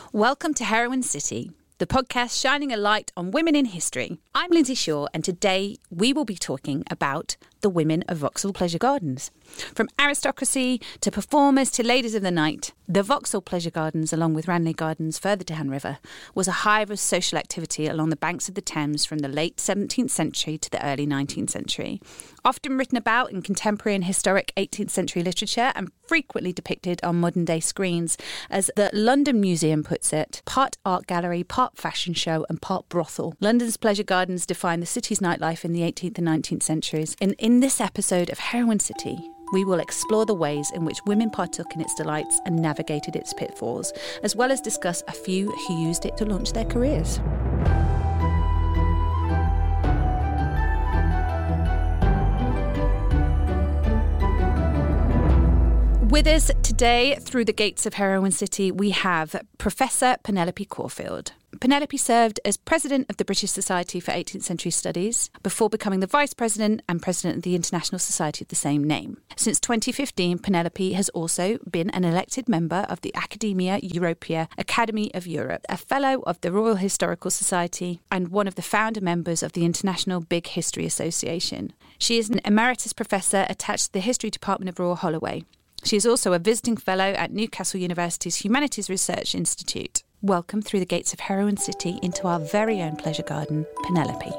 Welcome to Heroine City, the podcast shining a light on women in history. I'm Lynsey Shaw, and today we will be talking about the women of Vauxhall Pleasure Gardens. From aristocracy to performers to ladies of the night, the Vauxhall Pleasure Gardens, along with Ranelagh Gardens further down river, was a hive of social activity along the banks of the Thames from the late 17th century to the early 19th century. Often written about in contemporary and historic 18th century literature and frequently depicted on modern day screens, as the London Museum puts it, part art gallery, part fashion show, and part brothel. London's pleasure gardens define the city's nightlife in the 18th and 19th centuries. In, in this episode of Heroine City, we will explore the ways in which women partook in its delights and navigated its pitfalls, as well as discuss a few who used it to launch their careers. With us today through the gates of Heroine City, we have Professor Penelope Corfield. Penelope served as president of the British Society for 18th Century Studies before becoming the vice president and president of the International Society of the same name. Since 2015, Penelope has also been an elected member of the Academia Europaea Academy of Europe, a fellow of the Royal Historical Society, and one of the founder members of the International Big History Association. She is an emeritus professor attached to the History Department of Royal Holloway. She is also a visiting fellow at Newcastle University's Humanities Research Institute. Welcome through the gates of Heroine City into our very own pleasure garden, Penelope.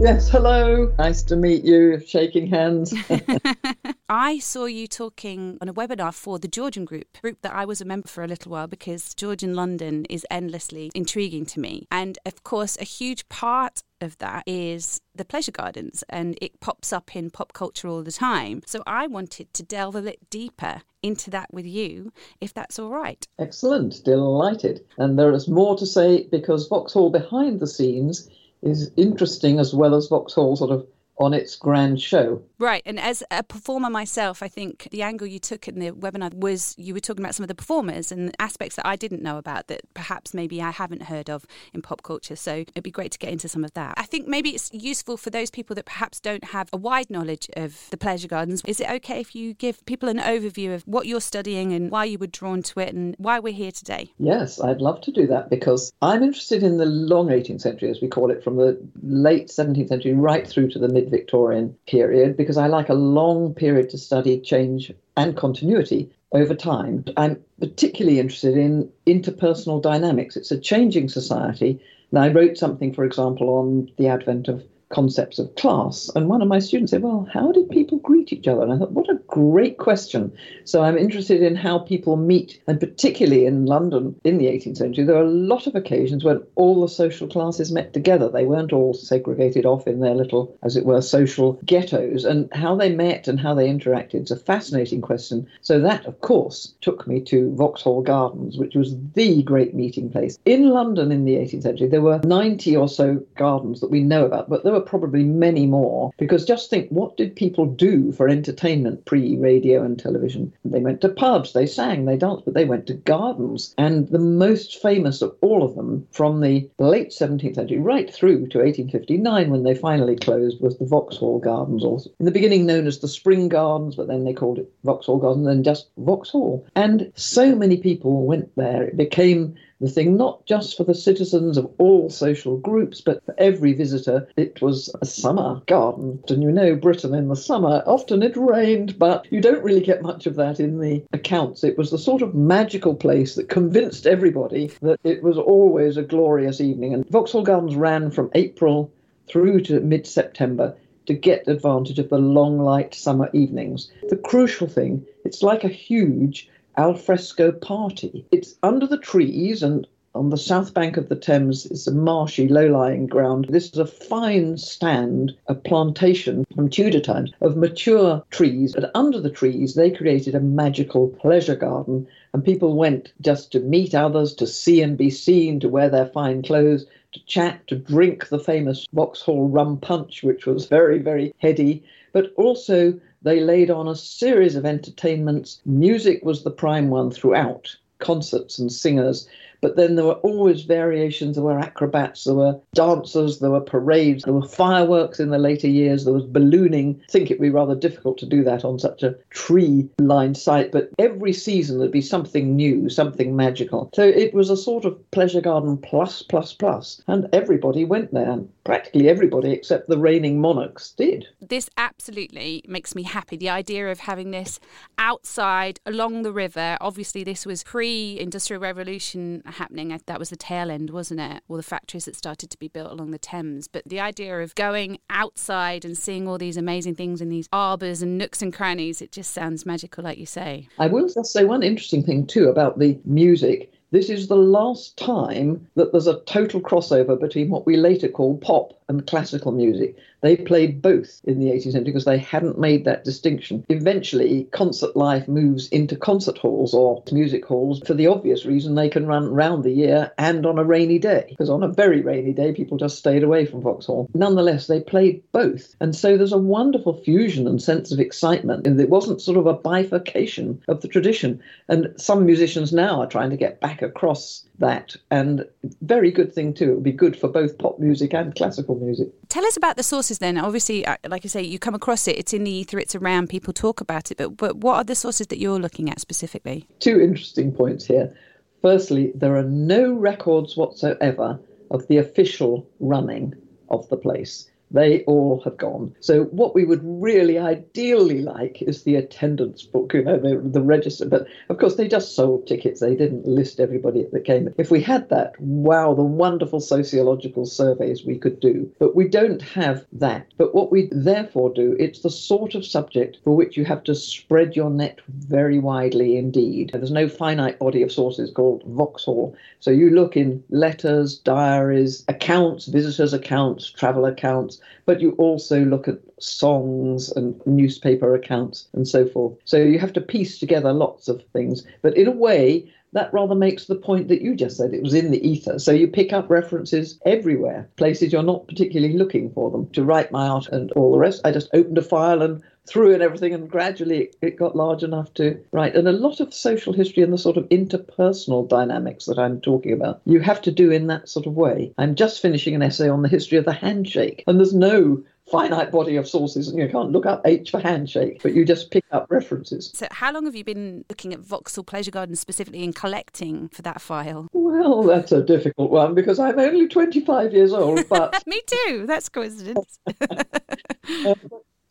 Yes, hello. Nice to meet you. Shaking hands. I saw you talking on a webinar for the Georgian group, group that I was a member for a little while because Georgian London is endlessly intriguing to me. And of course, a huge part of that is the pleasure gardens and it pops up in pop culture all the time. So I wanted to delve a little deeper into that with you, if that's all right. Excellent. Delighted. And there is more to say because Vauxhall behind the scenes is interesting as well as Vauxhall sort of on its grand show. Right. And as a performer myself, I think the angle you took in the webinar was you were talking about some of the performers and aspects that I didn't know about that perhaps maybe I haven't heard of in pop culture. So it'd be great to get into some of that. I think maybe it's useful for those people that perhaps don't have a wide knowledge of the pleasure gardens. Is it okay if you give people an overview of what you're studying and why you were drawn to it and why we're here today? Yes, I'd love to do that because I'm interested in the long 18th century, as we call it, from the late 17th century right through to the mid Victorian period because I like a long period to study change and continuity over time. I'm particularly interested in interpersonal dynamics. It's a changing society. And I wrote something, for example, on the advent of concepts of class. And one of my students said, Well, how did people greet each other? And I thought, What a great question. So I'm interested in how people meet, and particularly in London in the 18th century, there are a lot of occasions when all the social classes met together. They weren't all segregated off in their little, as it were, social ghettos. And how they met and how they interacted is a fascinating question. So that, of course, took me to Vauxhall Gardens, which was the great meeting place. In London in the 18th century, there were 90 or so gardens that we know about, but there were probably many more because just think what did people do for entertainment pre radio and television? They went to pubs, they sang, they danced, but they went to gardens. And the most famous of all of them from the late 17th century right through to 1859 when they finally closed was the Vauxhall Gardens, also in the beginning known as the Spring Gardens, but then they called it Vauxhall Gardens and just Vauxhall. And so many people went there. It became the thing, not just for the citizens of all social groups, but for every visitor. It was a summer garden. And you know, Britain in the summer, often it rained, but you don't really get much of that in the accounts. It was the sort of magical place that convinced everybody that it was always a glorious evening. And Vauxhall Gardens ran from April through to mid September to get advantage of the long light summer evenings. The crucial thing, it's like a huge alfresco party. It's under the trees and on the south bank of the Thames is a marshy, low lying ground. This is a fine stand, a plantation from Tudor times of mature trees. But under the trees, they created a magical pleasure garden, and people went just to meet others, to see and be seen, to wear their fine clothes, to chat, to drink the famous Vauxhall rum punch, which was very, very heady, but also they laid on a series of entertainments. Music was the prime one throughout, concerts and singers. But then there were always variations. There were acrobats, there were dancers, there were parades, there were fireworks in the later years, there was ballooning. I think it'd be rather difficult to do that on such a tree lined site, but every season there'd be something new, something magical. So it was a sort of pleasure garden plus, plus, plus. And everybody went there. and Practically everybody except the reigning monarchs did. This absolutely makes me happy. The idea of having this outside along the river. Obviously, this was pre Industrial Revolution happening. That was the tail end, wasn't it? All the factories that started to be built along the Thames. But the idea of going outside and seeing all these amazing things in these arbours and nooks and crannies, it just sounds magical, like you say. I will just say one interesting thing, too, about the music. This is the last time that there's a total crossover between what we later call pop and classical music. They played both in the 18th century because they hadn't made that distinction. Eventually, concert life moves into concert halls or music halls for the obvious reason they can run round the year and on a rainy day. Because on a very rainy day, people just stayed away from Vauxhall. Nonetheless, they played both. And so there's a wonderful fusion and sense of excitement. And it wasn't sort of a bifurcation of the tradition. And some musicians now are trying to get back across that. And very good thing too. It would be good for both pop music and classical music. Tell us about the sources then. Obviously, uh, like I say, you come across it. It's in the ether. It's around. People talk about it. But but what are the sources that you're looking at specifically? Two interesting points here. Firstly, there are no records whatsoever of the official running of the place. They all have gone. So what we would really ideally like is the attendance book, you know, the, the register. But of course, they just sold tickets. They didn't list everybody that came. If we had that, wow, the wonderful sociological surveys we could do. But we don't have that. But what we therefore do, it's the sort of subject for which you have to spread your net very widely indeed. There's no finite body of sources called Vauxhall. So you look in letters, diaries, accounts, visitors' accounts, travel accounts, but you also look at songs and newspaper accounts and so forth. So you have to piece together lots of things. But in a way, that rather makes the point that you just said. It was in the ether. So you pick up references everywhere, places you're not particularly looking for them. To write my art and all the rest, I just opened a file and threw in everything, and gradually it got large enough to write. And a lot of social history and the sort of interpersonal dynamics that I'm talking about, you have to do in that sort of way. I'm just finishing an essay on the history of the handshake, and there's no finite body of sources and you can't look up H for handshake, but you just pick up references. So, how long have you been looking at Vauxhall Pleasure Garden specifically and collecting for that file? Well, that's a difficult one because I'm only 25 years old, but. Me too, that's coincidence. uh,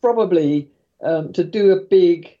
probably um, to do a big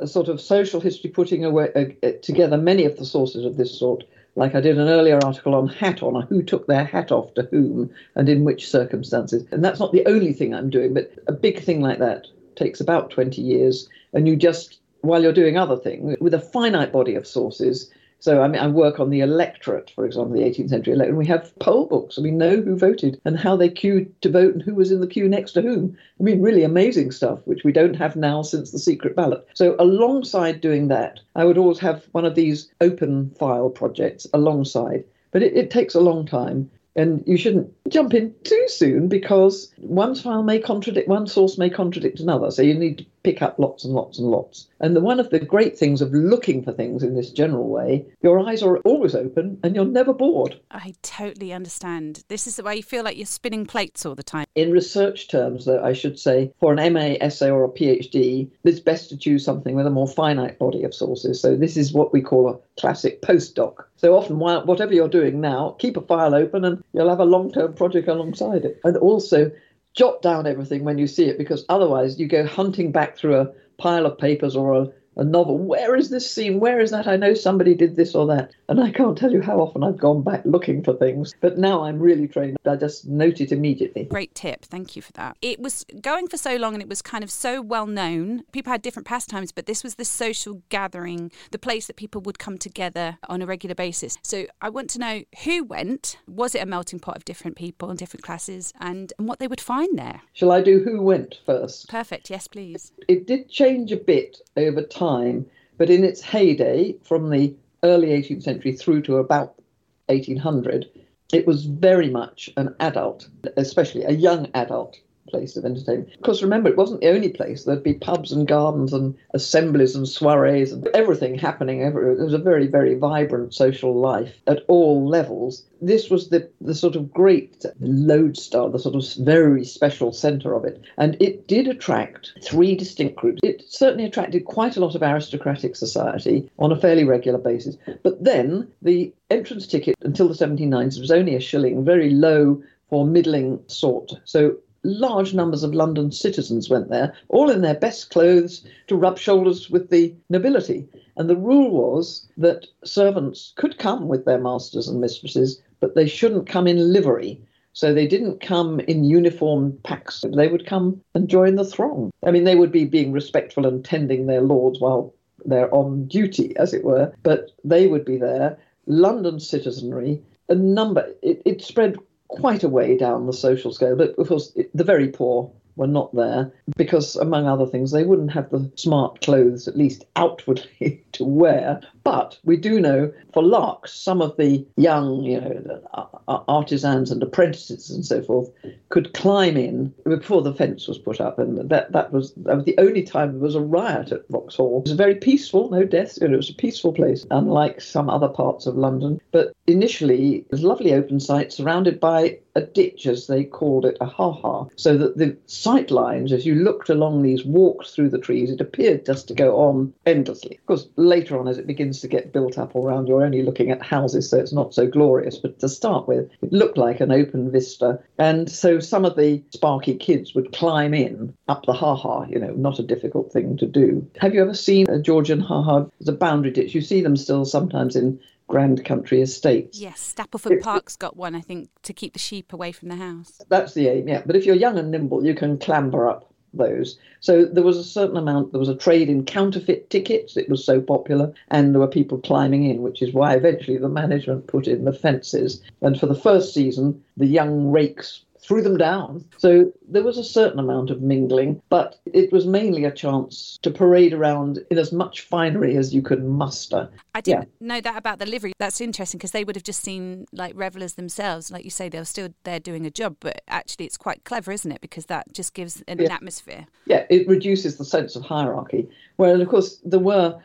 uh, sort of social history, putting away, uh, together many of the sources of this sort like I did an earlier article on hat on who took their hat off to whom and in which circumstances. And that's not the only thing I'm doing, but a big thing like that takes about 20 years. And you just, while you're doing other things, with a finite body of sources, so I mean, I work on the electorate, for example, the 18th century electorate, and we have poll books, and we know who voted and how they queued to vote and who was in the queue next to whom. I mean, really amazing stuff, which we don't have now since the secret ballot. So alongside doing that, I would always have one of these open file projects alongside. But it, it takes a long time. And you shouldn't jump in too soon because one file may contradict, one source may contradict another. So you need to pick up lots and lots and lots. And the, one of the great things of looking for things in this general way, your eyes are always open and you're never bored. I totally understand. This is the way you feel like you're spinning plates all the time. In research terms, though, I should say, for an MA, essay, or a PhD, it's best to choose something with a more finite body of sources. So this is what we call a classic postdoc. So often, while, whatever you're doing now, keep a file open and you'll have a long term project alongside it. And also, jot down everything when you see it because otherwise you go hunting back through a pile of papers or a a novel. Where is this scene? Where is that? I know somebody did this or that. And I can't tell you how often I've gone back looking for things. But now I'm really trained. I just note it immediately. Great tip. Thank you for that. It was going for so long and it was kind of so well known. People had different pastimes, but this was the social gathering, the place that people would come together on a regular basis. So I want to know who went. Was it a melting pot of different people and different classes and, and what they would find there? Shall I do who went first? Perfect. Yes, please. It did change a bit over time time, but in its heyday, from the early 18th century through to about 1800, it was very much an adult, especially a young adult place of entertainment. Of course, remember, it wasn't the only place. There'd be pubs and gardens and assemblies and soirees and everything happening everywhere. It was a very, very vibrant social life at all levels. This was the, the sort of great lodestar, the sort of very special centre of it. And it did attract three distinct groups. It certainly attracted quite a lot of aristocratic society on a fairly regular basis. But then the entrance ticket until the 1790s was only a shilling, very low for middling sort. So large numbers of London citizens went there, all in their best clothes, to rub shoulders with the nobility. And the rule was that servants could come with their masters and mistresses, but they shouldn't come in livery. So they didn't come in uniform packs. They would come and join the throng. I mean, they would be being respectful and tending their lords while they're on duty, as it were, but they would be there. London citizenry, a number, it, it spread quite a way down the social scale, but of course, the very poor were not there because, among other things, they wouldn't have the smart clothes, at least outwardly, to wear. But we do know for larks, some of the young, you know, uh, uh, artisans and apprentices and so forth could climb in before the fence was put up, and that that was that was the only time there was a riot at Vauxhall. It was very peaceful, no deaths. You know, it was a peaceful place, unlike some other parts of London. But initially, it was a lovely open site surrounded by a ditch, as they called it, a ha-ha, so that the sight lines, as you looked along these walks through the trees, it appeared just to go on endlessly. Of course, later on, as it begins to get built up all around, you're only looking at houses, so it's not so glorious. But to start with, it looked like an open vista. And so some of the sparky kids would climb in up the ha-ha, you know, not a difficult thing to do. Have you ever seen a Georgian ha-ha? It's a boundary ditch. You see them still sometimes in grand country estates. Yes, Stapleford Park's got one, I think, to keep the sheep away from the house. That's the aim, yeah. But if you're young and nimble, you can clamber up those. So there was a certain amount, there was a trade in counterfeit tickets, it was so popular, and there were people climbing in, which is why eventually the management put in the fences. And for the first season, the young rakes threw them down. So there was a certain amount of mingling, but it was mainly a chance to parade around in as much finery as you could muster. I didn't yeah. know that about the livery. That's interesting because they would have just seen like revelers themselves. Like you say, they were still there doing a job, but actually it's quite clever, isn't it? Because that just gives an yeah. atmosphere. Yeah, it reduces the sense of hierarchy. Well, of course, there were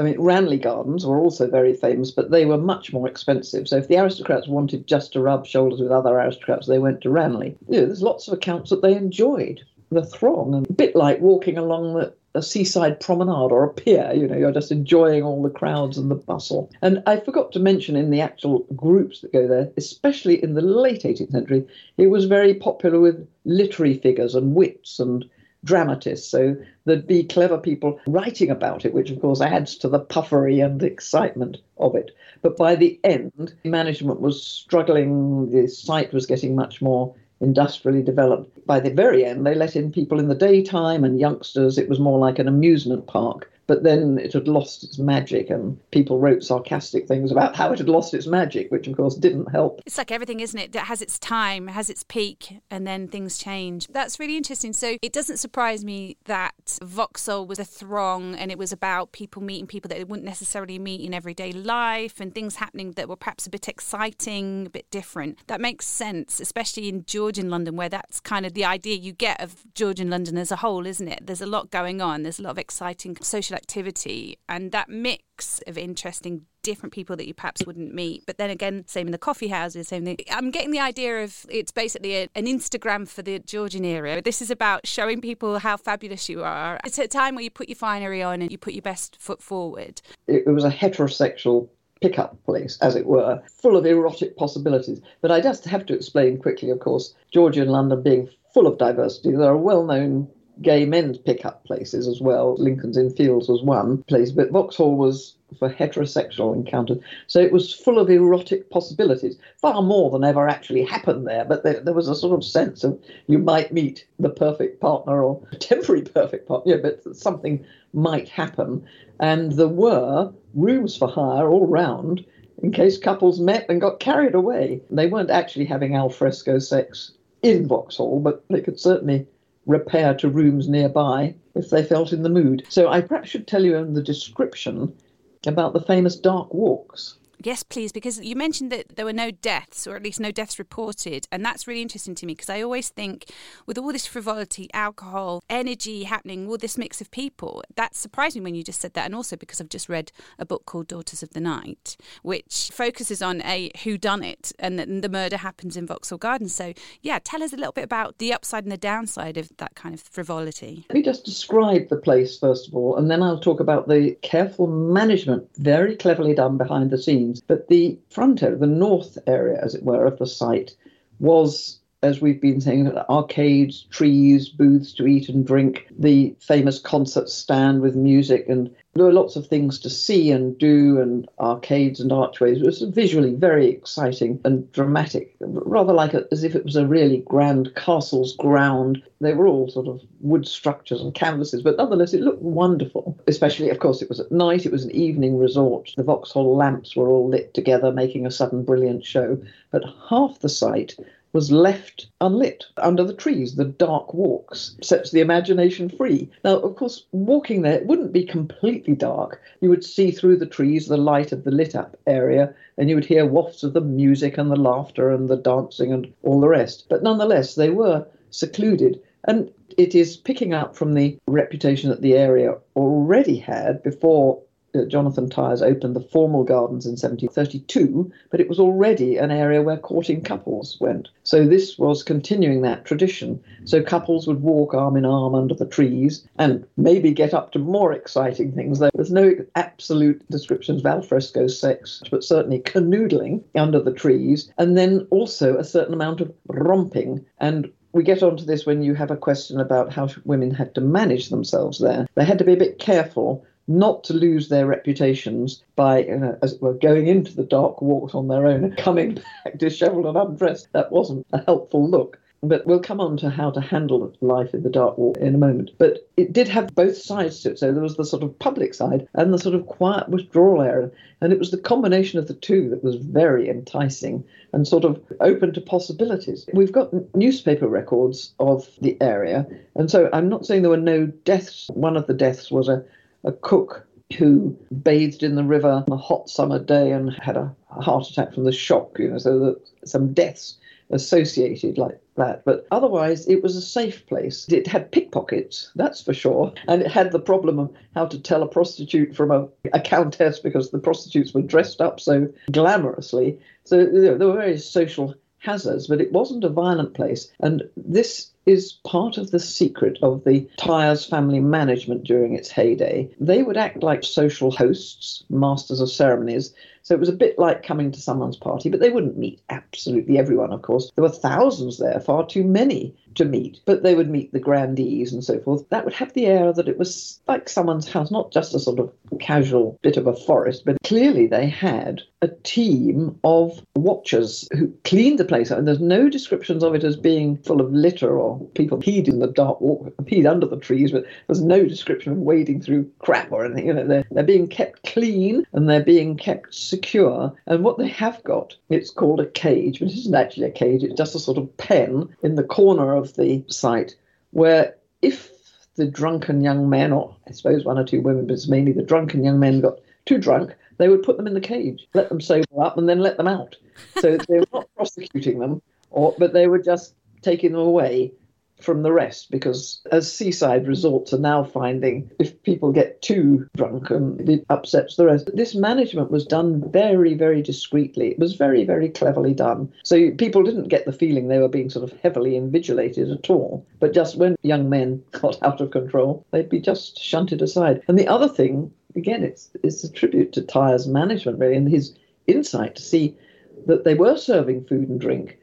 I mean, Ranelagh Gardens were also very famous, but they were much more expensive. So if the aristocrats wanted just to rub shoulders with other aristocrats, they went to Ranelagh. You know, there's lots of accounts that they enjoyed the throng, and a bit like walking along the, a seaside promenade or a pier. You know, you're just enjoying all the crowds and the bustle. And I forgot to mention in the actual groups that go there, especially in the late 18th century, it was very popular with literary figures and wits and dramatists. So there'd be clever people writing about it, which of course adds to the puffery and excitement of it. But by the end, management was struggling, the site was getting much more industrially developed. By the very end, they let in people in the daytime and youngsters. It was more like an amusement park but then it had lost its magic, and people wrote sarcastic things about how it had lost its magic, which of course didn't help. It's like everything, isn't it? That has its time, has its peak, and then things change. That's really interesting. So it doesn't surprise me that Vauxhall was a throng and it was about people meeting people that they wouldn't necessarily meet in everyday life and things happening that were perhaps a bit exciting, a bit different. That makes sense, especially in Georgian London, where that's kind of the idea you get of Georgian London as a whole, isn't it? There's a lot going on, there's a lot of exciting social activity and that mix of interesting different people that you perhaps wouldn't meet. But then again, same in the coffee houses, same thing. I'm getting the idea of it's basically a, an Instagram for the Georgian era. This is about showing people how fabulous you are. It's a time where you put your finery on and you put your best foot forward. It was a heterosexual pickup place, as it were, full of erotic possibilities. But I just have to explain quickly, of course, Georgian London being full of diversity. There are well known gay men's pick-up places as well. Lincoln's Inn Fields was one place, but Vauxhall was for heterosexual encounters. So it was full of erotic possibilities, far more than ever actually happened there. But there, there was a sort of sense of you might meet the perfect partner or temporary perfect partner, yeah, but something might happen. And there were rooms for hire all round in case couples met and got carried away. They weren't actually having alfresco sex in Vauxhall, but they could certainly repair to rooms nearby if they felt in the mood. So I perhaps should tell you in the description about the famous dark walks. Yes, please, because you mentioned that there were no deaths, or at least no deaths reported. And that's really interesting to me because I always think with all this frivolity, alcohol, energy happening, all this mix of people, that surprised me when you just said that. And also because I've just read a book called Daughters of the Night, which focuses on a who done it and the murder happens in Vauxhall Gardens. So, yeah, tell us a little bit about the upside and the downside of that kind of frivolity. Let me just describe the place, first of all, and then I'll talk about the careful management, very cleverly done behind the scenes. But the front area, the north area, as it were, of the site was as we've been saying, arcades, trees, booths to eat and drink, the famous concert stand with music, and there were lots of things to see and do, and arcades and archways. It was visually very exciting and dramatic, rather like a, as if it was a really grand castle's ground. They were all sort of wood structures and canvases, but nonetheless, it looked wonderful. Especially, of course, it was at night, it was an evening resort. The Vauxhall lamps were all lit together, making a sudden brilliant show. But half the site was left unlit under the trees, the dark walks, sets the imagination free. Now, of course, walking there, it wouldn't be completely dark. You would see through the trees the light of the lit up area, and you would hear wafts of the music and the laughter and the dancing and all the rest. But nonetheless, they were secluded. And it is picking up from the reputation that the area already had before uh, Jonathan Tyers opened the formal gardens in 1732, but it was already an area where courting couples went. So this was continuing that tradition. So couples would walk arm in arm under the trees and maybe get up to more exciting things. There's no absolute descriptions of alfresco sex, but certainly canoodling under the trees, and then also a certain amount of romping and we get onto this when you have a question about how women had to manage themselves there. They had to be a bit careful not to lose their reputations by, uh, as it were, going into the dark walks on their own and coming back dishevelled and undressed. That wasn't a helpful look. But we'll come on to how to handle life in the dark walk in a moment. But it did have both sides to it. So there was the sort of public side and the sort of quiet withdrawal area. And it was the combination of the two that was very enticing and sort of open to possibilities. We've got newspaper records of the area. And so I'm not saying there were no deaths. One of the deaths was a a cook who bathed in the river on a hot summer day and had a heart attack from the shock, you know, so that some deaths associated like that. But otherwise, it was a safe place. It had pickpockets, that's for sure. And it had the problem of how to tell a prostitute from a, a countess because the prostitutes were dressed up so glamorously. So you know, there were various social hazards, but it wasn't a violent place. And this is part of the secret of the Tyers family management during its heyday. They would act like social hosts, masters of ceremonies. So it was a bit like coming to someone's party, but they wouldn't meet absolutely everyone, of course. There were thousands there, far too many to meet, but they would meet the grandees and so forth. That would have the air that it was like someone's house, not just a sort of casual bit of a forest, but clearly they had a team of watchers who cleaned the place. And there's no descriptions of it as being full of litter or people peed in the dark walk, peed under the trees, but there's no description of wading through crap or anything. You know, they're, they're being kept clean and they're being kept secure. And what they have got, it's called a cage, but it isn't actually a cage, it's just a sort of pen in the corner of the site where if the drunken young men, or I suppose one or two women, but it's mainly the drunken young men, got too drunk, they would put them in the cage, let them sober up, and then let them out. So they were not prosecuting them, or but they were just taking them away from the rest because as seaside resorts are now finding if people get too drunk and it upsets the rest this management was done very very discreetly. It was very very cleverly done. So people didn't get the feeling they were being sort of heavily invigilated at all. But just when young men got out of control they'd be just shunted aside. And the other thing again it's it's a tribute to Tyers management really and his insight to see that they were serving food and drink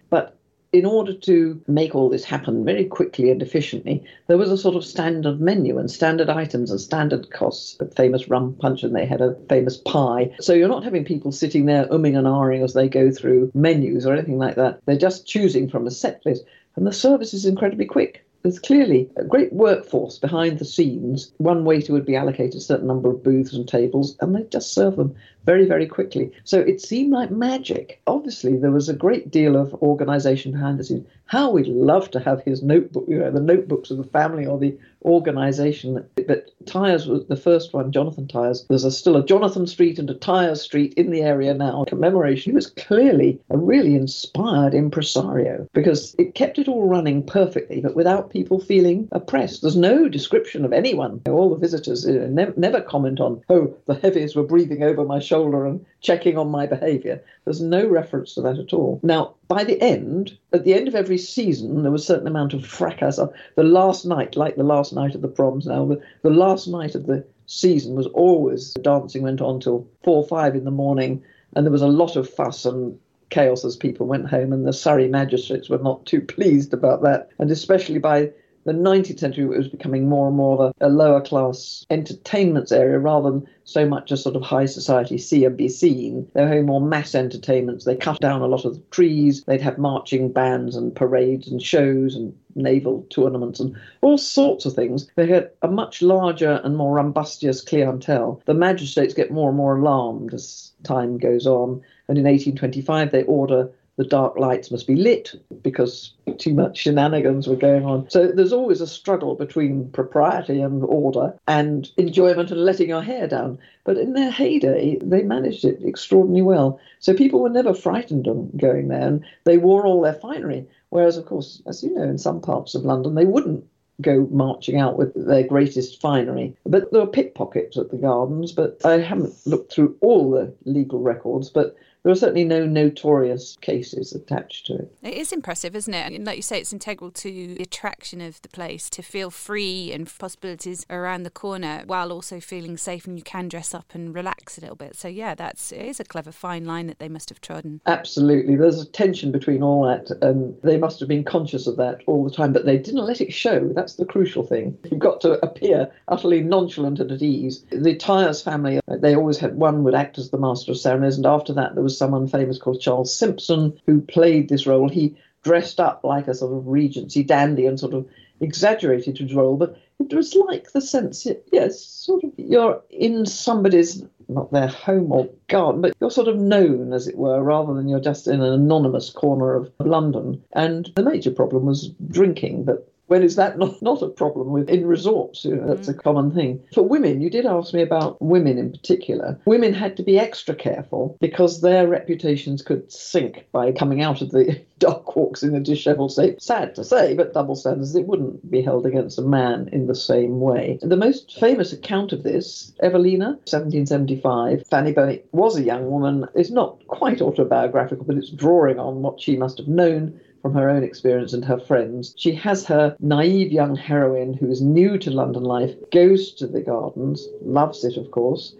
in order to make all this happen very quickly and efficiently, there was a sort of standard menu and standard items and standard costs. A famous rum punch, and they had a famous pie. So you're not having people sitting there umming and ahhing as they go through menus or anything like that. They're just choosing from a set list, and the service is incredibly quick. There's clearly a great workforce behind the scenes. One waiter would be allocated a certain number of booths and tables, and they just serve them very, very quickly. So it seemed like magic. Obviously, there was a great deal of organization behind the scenes. How we'd love to have his notebook, you know, the notebooks of the family or the organization. But Tyers was the first one, Jonathan Tyers. There's a, still a Jonathan Street and a Tyers Street in the area now. Commemoration. He was clearly a really inspired impresario because it kept it all running perfectly, but without people feeling oppressed. There's no description of anyone. All the visitors uh, ne- never comment on, oh, the heavies were breathing over my shoulder and checking on my behavior. There's no reference to that at all. Now, by the end, at the end of every season, there was a certain amount of fracas. The last night, like the last night of the proms now, the, the last night of the season was always, the dancing went on till four or five in the morning, and there was a lot of fuss and chaos as people went home, and the Surrey magistrates were not too pleased about that, and especially by the 19th century it was becoming more and more of a, a, lower class entertainments area rather than so much a sort of high society see and be seen. They were having more mass entertainments. They cut down a lot of the trees. They'd have marching bands and parades and shows and naval tournaments and all sorts of things. They had a much larger and more rumbustious clientele. The magistrates get more and more alarmed as time goes on. And in 1825, they order the dark lights must be lit because too much shenanigans were going on. So there's always a struggle between propriety and order and enjoyment and letting your hair down. But in their heyday, they managed it extraordinarily well. So people were never frightened of going there and they wore all their finery. Whereas, of course, as you know, in some parts of London, they wouldn't go marching out with their greatest finery. But there were pickpockets at the gardens, but I haven't looked through all the legal records. But there are certainly no notorious cases attached to it. It is impressive, isn't it? And like you say, it's integral to the attraction of the place to feel free and possibilities around the corner while also feeling safe and you can dress up and relax a little bit. So yeah, that's it is a clever fine line that they must have trodden. Absolutely. There's a tension between all that and they must have been conscious of that all the time, but they didn't let it show. That's the crucial thing. You've got to appear utterly nonchalant and at ease. The Tyers family, they always had one would act as the master of ceremonies and after that there was someone famous called Charles Simpson who played this role. He dressed up like a sort of Regency dandy and sort of exaggerated his role, but it was like the sense, yes, sort of you're in somebody's, not their home or garden, but you're sort of known, as it were, rather than you're just in an anonymous corner of London. And the major problem was drinking, but when is that not, not a problem with in resorts? You know, that's a mm. common thing. For women, you did ask me about women in particular. Women had to be extra careful because their reputations could sink by coming out of the dark walks in a dishevelled state. Sad to say, but double standards, it wouldn't be held against a man in the same way. The most famous account of this, Evelina, 1775, Fanny Burney was a young woman, is not quite autobiographical, but it's drawing on what she must have known from her own experience and her friends. She has her naive young heroine who is new to London life, goes to the gardens, loves it, of course,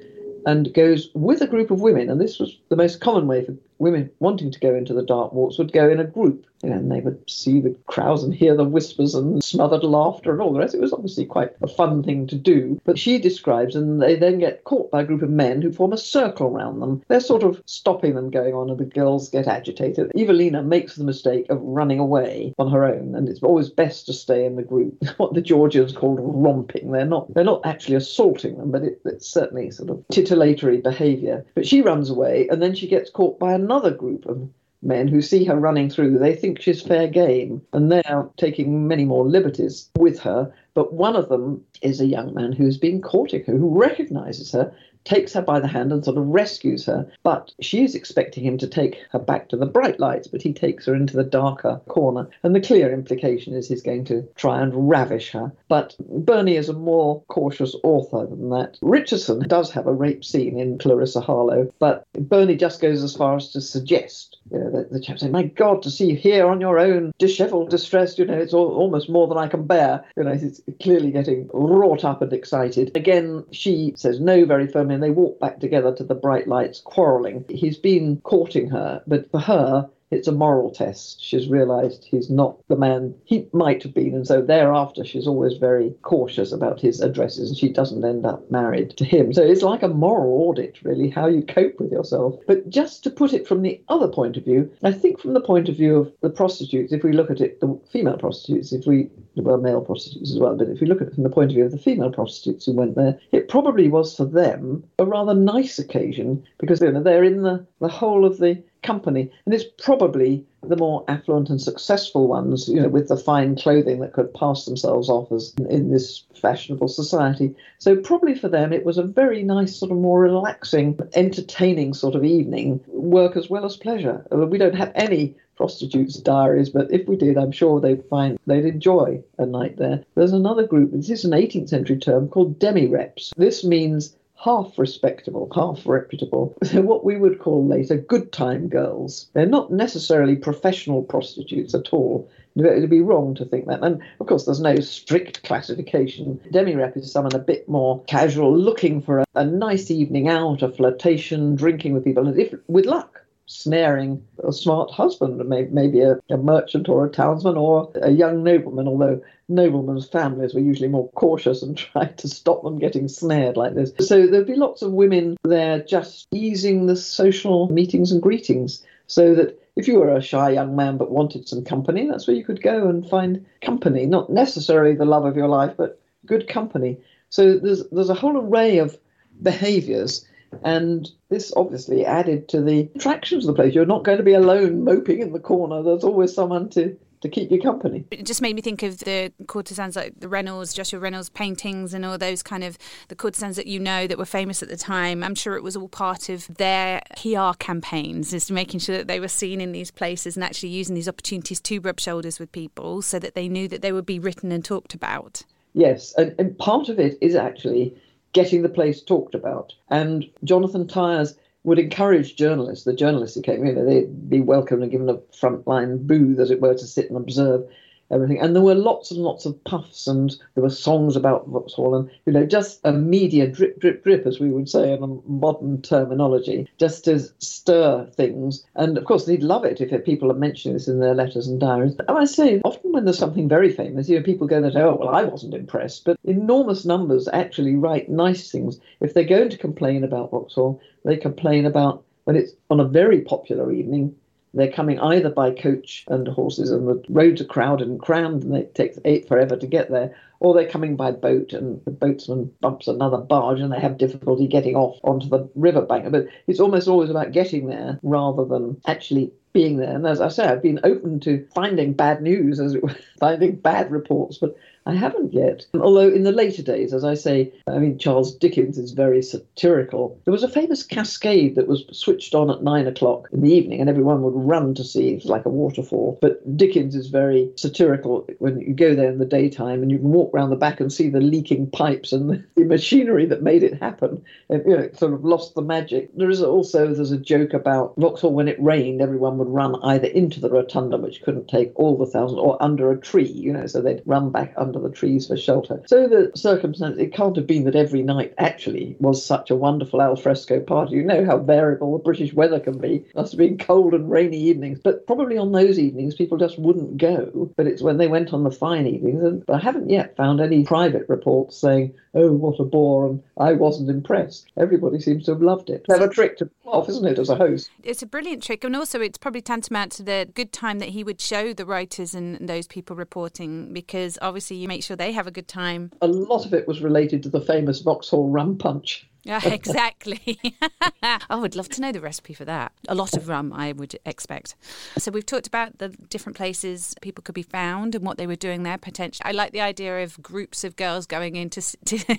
and goes with a group of women. And this was the most common way for women wanting to go into the dark walks would go in a group you know, and they would see the crowds and hear the whispers and smothered laughter and all the rest. It was obviously quite a fun thing to do. But she describes, and they then get caught by a group of men who form a circle around them. They're sort of stopping them going on, and the girls get agitated. Evelina makes the mistake of running away on her own, and it's always best to stay in the group. what the Georgians called romping. They're not they're not actually assaulting them, but it, it's certainly sort of titillatory behaviour. But she runs away, and then she gets caught by another group of men who see her running through. They think she's fair game, and they're taking many more liberties with her. But one of them is a young man who's been courting her, who recognizes her takes her by the hand and sort of rescues her. But she is expecting him to take her back to the bright lights, but he takes her into the darker corner. And the clear implication is he's going to try and ravish her. But Burney is a more cautious author than that. Richardson does have a rape scene in Clarissa Harlowe, but Burney just goes as far as to suggest you know, the, the chap saying, "My God, to see you here on your own, dishevelled, distressed, you know, it's all, almost more than I can bear." You know, he's clearly getting wrought up and excited. Again, she says no very firmly, and they walk back together to the bright lights, quarrelling. He's been courting her, but for her, it's a moral test. She's realised he's not the man he might have been, and so thereafter she's always very cautious about his addresses, and she doesn't end up married to him. So it's like a moral audit, really, how you cope with yourself. But just to put it from the other point of view, I think from the point of view of the prostitutes, if we look at it, the female prostitutes, if we well, male prostitutes as well, but if we look at it from the point of view of the female prostitutes who went there, it probably was for them a rather nice occasion because you know, they're in the, the whole of the company. And it's probably the more affluent and successful ones, you know, with the fine clothing that could pass themselves off as in, this fashionable society. So probably for them it was a very nice, sort of more relaxing, entertaining sort of evening, work as well as pleasure. Uh, we don't have any prostitutes' diaries, but if we did, I'm sure they'd find they'd enjoy a night there. There's another group, this is an 18th century term called demi-reps. This means half respectable, half reputable. They're what we would call later good time girls. They're not necessarily professional prostitutes at all. It would be wrong to think that. And of course, there's no strict classification. Demi-rep is someone a bit more casual, looking for a, a nice evening out, a flirtation, drinking with people, if with luck, snaring a smart husband, maybe a, a, merchant or a townsman or a young nobleman, although noblemen's families were usually more cautious and tried to stop them getting snared like this. So there'd be lots of women there just easing the social meetings and greetings so that if you were a shy young man but wanted some company, that's where you could go and find company, not necessarily the love of your life, but good company. So there's there's a whole array of behaviors and this obviously added to the attractions of the place. You're not going to be alone moping in the corner. There's always someone to to keep you company. It just made me think of the courtesans like the Reynolds, Joshua Reynolds paintings and all those kind of the courtesans that you know that were famous at the time. I'm sure it was all part of their PR campaigns, is making sure that they were seen in these places and actually using these opportunities to rub shoulders with people so that they knew that they would be written and talked about. Yes, and, and part of it is actually getting the place talked about. And Jonathan Tyers would encourage journalists, the journalists who came, know, they'd be welcomed and given a frontline booth, as it were, to sit and observe everything. And there were lots and lots of puffs, and there were songs about Vauxhall, and you know, just a media drip, drip, drip, as we would say in modern terminology, just to stir things. And of course, they'd love it if people are mentioning this in their letters and diaries. And I say, often when there's something very famous, you know, people go say, oh, well, I wasn't impressed, but enormous numbers actually write nice things. If they're going to complain about Vauxhall, they complain about when it's on a very popular evening, they're coming either by coach and horses, and the roads are crowded and crammed, and it takes eight forever to get there, or they're coming by boat, and the boatsman bumps another barge, and they have difficulty getting off onto the riverbank. But it's almost always about getting there rather than actually being there. And as I say, I've been open to finding bad news, as it were, finding bad reports, but I haven't yet. Although in the later days, as I say, I mean, Charles Dickens is very satirical. There was a famous cascade that was switched on at nine o'clock in the evening, and everyone would run to see. It's like a waterfall. But Dickens is very satirical when you go there in the daytime and you can walk around the back and see the leaking pipes and the machinery that made it happen. You know, it sort of lost the magic. There is also there's a joke about Vauxhall when it rained, everyone would run either into the rotunda, which couldn't take all the thousands, or under a tree. You know, so they'd run back under under the trees for shelter. So the circumstance, it can't have been that every night actually was such a wonderful alfresco party. You know how variable the British weather can be. It must have been cold and rainy evenings, but probably on those evenings people just wouldn't go. But it's when they went on the fine evenings, and I haven't yet found any private reports saying, "Oh, what a bore," and I wasn't impressed. Everybody seems to have loved it. Clever trick to pull off, isn't it, as a host? It's a brilliant trick, and also it's probably tantamount to the good time that he would show the writers and those people reporting, because obviously you make sure they have a good time. A lot of it was related to the famous Vauxhall rum punch. Yeah, exactly. I would love to know the recipe for that. A lot of rum, I would expect. So we've talked about the different places people could be found and what they were doing there potentially. I like the idea of groups of girls going in to, to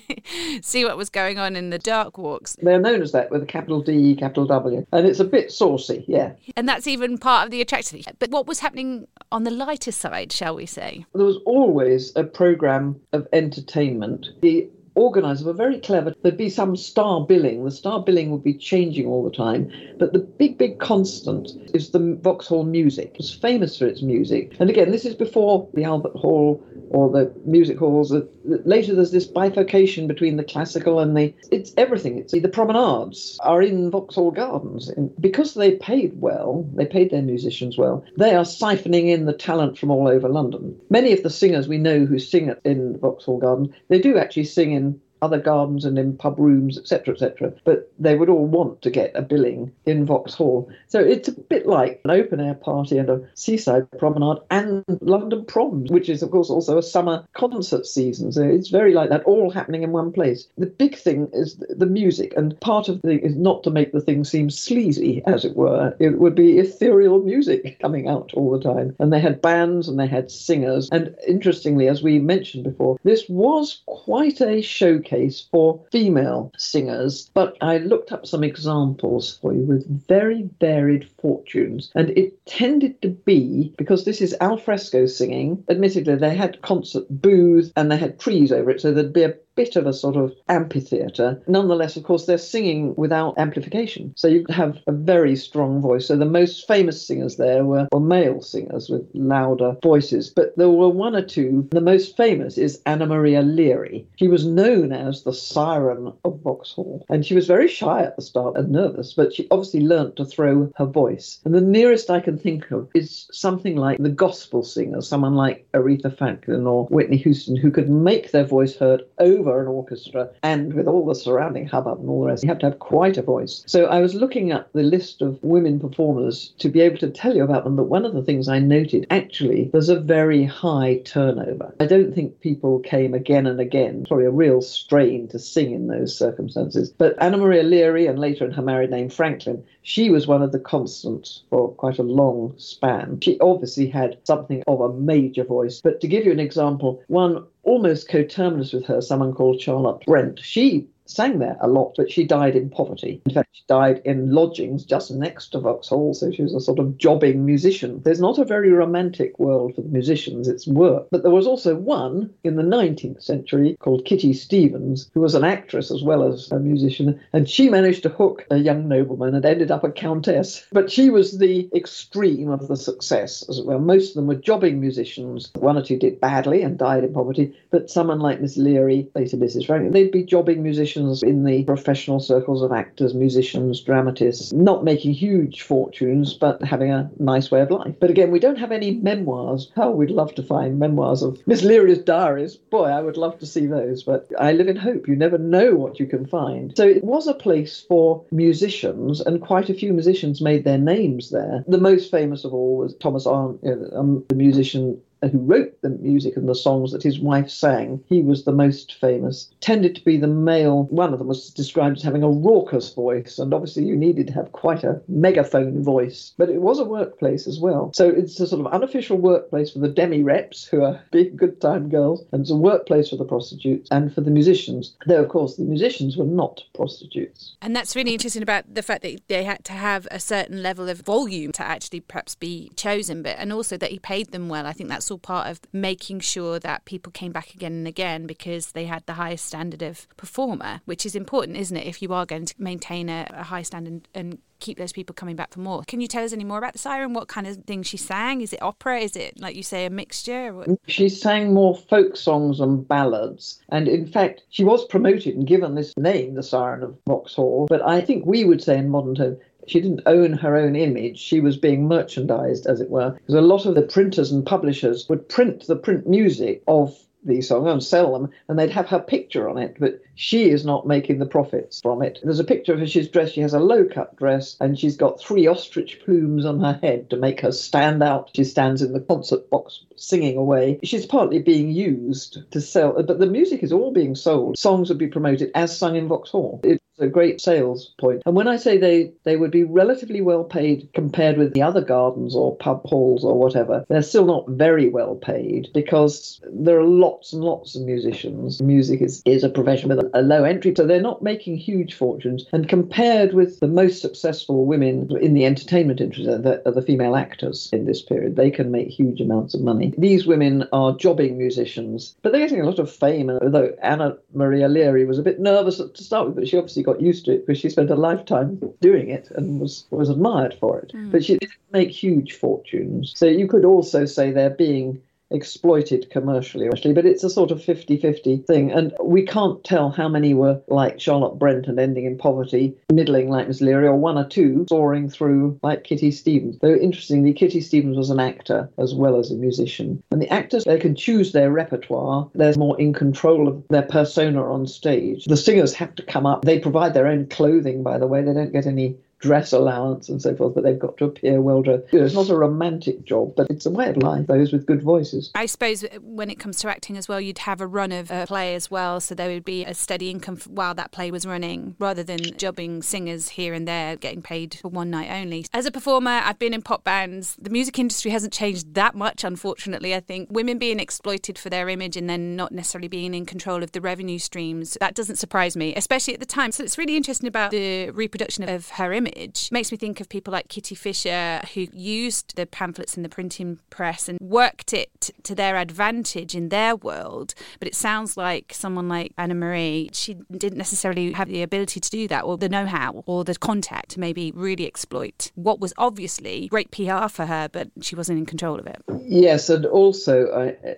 see what was going on in the dark walks. They're known as that with a capital D, capital W, and it's a bit saucy, yeah. And that's even part of the attraction. But what was happening on the lighter side, shall we say? There was always a program of entertainment. The organisers were very clever. There'd be some star billing. The star billing would be changing all the time. But the big, big constant is the Vauxhall music. It was famous for its music. And again, this is before the Albert Hall or the music halls. Later, there's this bifurcation between the classical and the. It's everything. It's the promenades are in Vauxhall Gardens. And because they paid well, they paid their musicians well, they are siphoning in the talent from all over London. Many of the singers we know who sing in Vauxhall Gardens, they do actually sing in other gardens and in pub rooms, etc., etc. But they would all want to get a billing in Vauxhall. So it's a bit like an open air party and a seaside promenade and London Proms, which is, of course, also a summer concert season. So it's very like that, all happening in one place. The big thing is the music, and part of the is not to make the thing seem sleazy, as it were. It would be ethereal music coming out all the time. And they had bands and they had singers. And interestingly, as we mentioned before, this was quite a showcase case for female singers, but I looked up some examples for you with very varied fortunes. And it tended to be, because this is al fresco singing, admittedly, they had concert booths and they had trees over it, so there'd be a bit of a sort of amphitheatre. Nonetheless, of course, they're singing without amplification. So you have a very strong voice. So the most famous singers there were, were male singers with louder voices. But there were one or two. The most famous is Anna Maria Leary. She was known as the siren of Vauxhall. And she was very shy at the start and nervous, but she obviously learnt to throw her voice. And the nearest I can think of is something like the gospel singers, someone like Aretha Franklin or Whitney Houston, who could make their voice heard over over an orchestra and with all the surrounding hubbub and all the rest. You have to have quite a voice. So I was looking at the list of women performers to be able to tell you about them. But one of the things I noted actually, there's a very high turnover. I don't think people came again and again. Probably a real strain to sing in those circumstances. But Anna Maria Leary and later in her married name Franklin, she was one of the constants for quite a long span. She obviously had something of a major voice. But to give you an example, one almost coterminous with her, someone called Charlotte Brent. She sang there a lot, but she died in poverty. In fact, she died in lodgings just next to Vauxhall, so she was a sort of jobbing musician. There's not a very romantic world for the musicians, it's work. But there was also one in the 19th century called Kitty Stephens, who was an actress as well as a musician, and she managed to hook a young nobleman and ended up a countess. But she was the extreme of the success, as well. Most of them were jobbing musicians. One or two did badly and died in poverty, but someone like Miss Leary, later Mrs. Franklin, they'd be jobbing musicians in the professional circles of actors, musicians, dramatists, not making huge fortunes, but having a nice way of life. But again, we don't have any memoirs. Oh, we'd love to find memoirs of Miss Leary's diaries. Boy, I would love to see those, but I live in hope. You never know what you can find. So it was a place for musicians, and quite a few musicians made their names there. The most famous of all was Thomas Arne, um, the musician who wrote the music and the songs that his wife sang, he was the most famous, tended to be the male. One of them was described as having a raucous voice, and obviously you needed to have quite a megaphone voice. But it was a workplace as well. So it's a sort of unofficial workplace for the demi reps, who are big good time girls, and it's a workplace for the prostitutes and for the musicians. Though, of course, the musicians were not prostitutes. And that's really interesting about the fact that they had to have a certain level of volume to actually perhaps be chosen, but and also that he paid them well. I think that's all part of making sure that people came back again and again because they had the highest standard of performer, which is important, isn't it? If you are going to maintain a, a high standard and keep those people coming back for more. Can you tell us any more about the siren? What kind of things she sang? Is it opera? Is it, like you say, a mixture? She sang more folk songs and ballads. And in fact, she was promoted and given this name, the Siren of Vauxhall. But I think we would say in modern terms, she didn't own her own image. She was being merchandised, as it were. Because a lot of the printers and publishers would print the print music of the song and sell them, and they'd have her picture on it, but she is not making the profits from it. There's a picture of her, she's dressed, she has a low cut dress, and she's got three ostrich plumes on her head to make her stand out. She stands in the concert box singing away. She's partly being used to sell, but the music is all being sold. Songs would be promoted as sung in Vauxhall. It's a great sales point. And when I say they, they would be relatively well paid compared with the other gardens or pub halls or whatever, they're still not very well paid because there are lots and lots of musicians. Music is, is a profession with a low entry, so they're not making huge fortunes. And compared with the most successful women in the entertainment industry, the, the female actors in this period, they can make huge amounts of money. These women are jobbing musicians, but they're getting a lot of fame. And Although Anna Maria Leary was a bit nervous to start with, but she obviously got used to it because she spent a lifetime doing it and was, was admired for it. Mm. But she didn't make huge fortunes. So you could also say they're being exploited commercially, actually, but it's a sort of 50 50 thing. And we can't tell how many were like Charlotte Brent and ending in poverty, middling like Miss Leary, or one or two soaring through like Kitty Stephens. Though interestingly, Kitty Stephens was an actor as well as a musician. And the actors, they can choose their repertoire, they're more in control of their persona on stage. The singers have to come up, they provide their own clothing, by the way, they don't get any dress allowance and so forth, but they've got to appear well dressed. It's not a romantic job, but it's a way of life, those with good voices. I suppose when it comes to acting as well, you'd have a run of a play as well, so there would be a steady income while that play was running, rather than jobbing singers here and there, getting paid for one night only. As a performer, I've been in pop bands. The music industry hasn't changed that much, unfortunately. I think women being exploited for their image and then not necessarily being in control of the revenue streams, that doesn't surprise me, especially at the time. So it's really interesting about the reproduction of her image image makes me think of people like Kitty Fisher who used the pamphlets in the printing press and worked it to their advantage in their world. But it sounds like someone like Anna Marie, she didn't necessarily have the ability to do that or the know how or the contact to maybe really exploit what was obviously great PR for her, but she wasn't in control of it. Yes, and also I,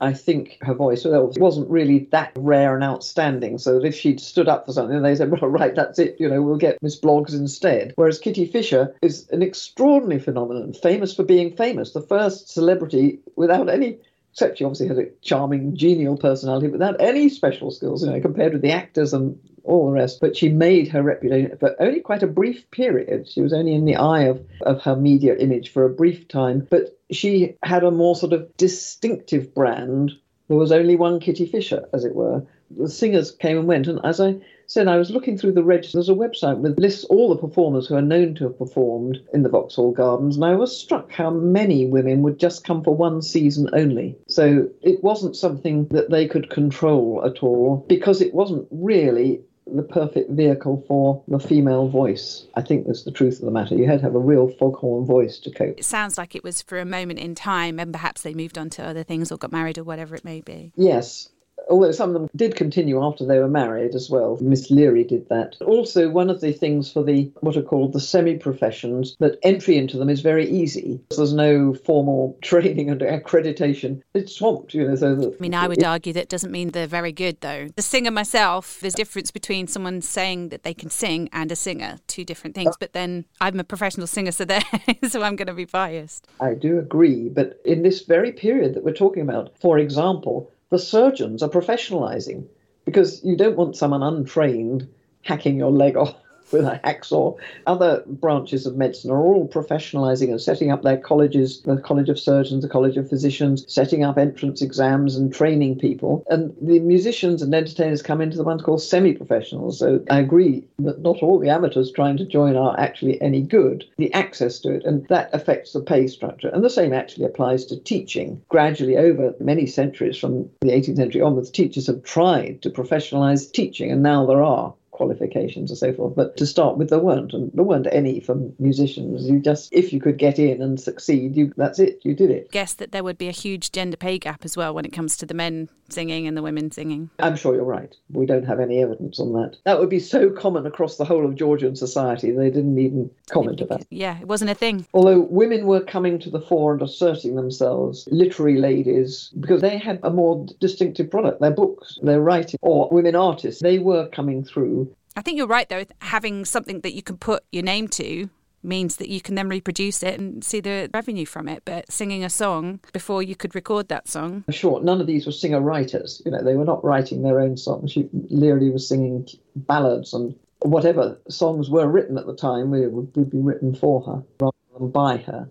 I think her voice wasn't really that rare and outstanding. So that if she'd stood up for something, they said, "Well, right, that's it. You know, we'll get Miss Bloggs instead." Whereas Kitty Fisher is an extraordinary phenomenon, famous for being famous, the first celebrity without any except she obviously had a charming, genial personality without any special skills, you know, compared with the actors and all the rest. But she made her reputation for only quite a brief period. She was only in the eye of, of her media image for a brief time. But she had a more sort of distinctive brand. There was only one Kitty Fisher, as it were. The singers came and went. And as I said, I was looking through the register. There's a website with lists all the performers who are known to have performed in the Vauxhall Gardens, and I was struck how many women would just come for one season only. So it wasn't something that they could control at all because it wasn't really the perfect vehicle for the female voice. I think that's the truth of the matter. You had to have a real foghorn voice to cope. It sounds like it was for a moment in time, and perhaps they moved on to other things or got married or whatever it may be. Yes, although some of them did continue after they were married as well. Miss Leary did that. Also, one of the things for the what are called the semi professions that entry into them is very easy. There's no formal training and accreditation. It's swamped, you know. So that, I mean, I would argue that doesn't mean they're very good, though. The singer myself, there's a difference between someone saying that they can sing and a singer, two different things. Uh, but then I'm a professional singer, so there, so I'm going to be biased. I do agree, but in this very period that we're talking about, for example, the surgeons are professionalizing because you don't want someone untrained hacking your leg off with a hacksaw. Other branches of medicine are all professionalizing and setting up their colleges, the College of Surgeons, the College of Physicians, setting up entrance exams and training people. And the musicians and entertainers come into the ones called semi professionals. So I agree that not all the amateurs trying to join are actually any good. The access to it, and that affects the pay structure. And the same actually applies to teaching. Gradually, over many centuries from the 18th century onwards, teachers have tried to professionalize teaching, and now there are qualifications and so forth. But to start with, there weren't, and there weren't any for musicians. You just, if you could get in and succeed, you that's it, you did it. Guess that there would be a huge gender pay gap as well when it comes to the men singing and the women singing. I'm sure you're right. We don't have any evidence on that. That would be so common across the whole of Georgian society. They didn't even comment about it. Yeah, it wasn't a thing. Although women were coming to the fore and asserting themselves, literary ladies, because they had a more distinctive product. Their books, their writing, or women artists, they were coming through I think you're right, though. Having something that you can put your name to means that you can then reproduce it and see the revenue from it. But singing a song before you could record that song. Sure, none of these were singer writers. You know, they were not writing their own songs. Leary was singing ballads and whatever songs were written at the time would, would be written for her rather than by her.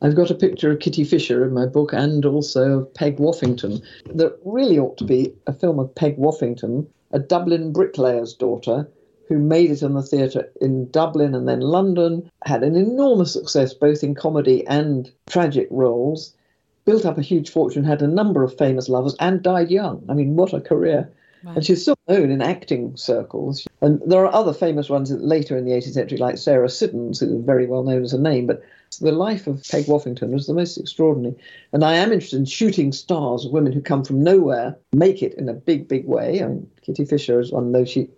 I've got a picture of Kitty Fisher in my book and also of Peg Woffington. There really ought to be a film of Peg Woffington, a Dublin bricklayer's daughter who made it in the theatre in Dublin and then London, had an enormous success both in comedy and tragic roles, built up a huge fortune, had a number of famous lovers, and died young. I mean, what a career. Right. And she's still known in acting circles. And there are other famous ones later in the 18th century, like Sarah Siddons, who was very well known as a name. But the life of Peg Woffington was the most extraordinary. And I am interested in shooting stars of women who come from nowhere, make it in a big, big way. I mean, Kitty Fisher is one, though she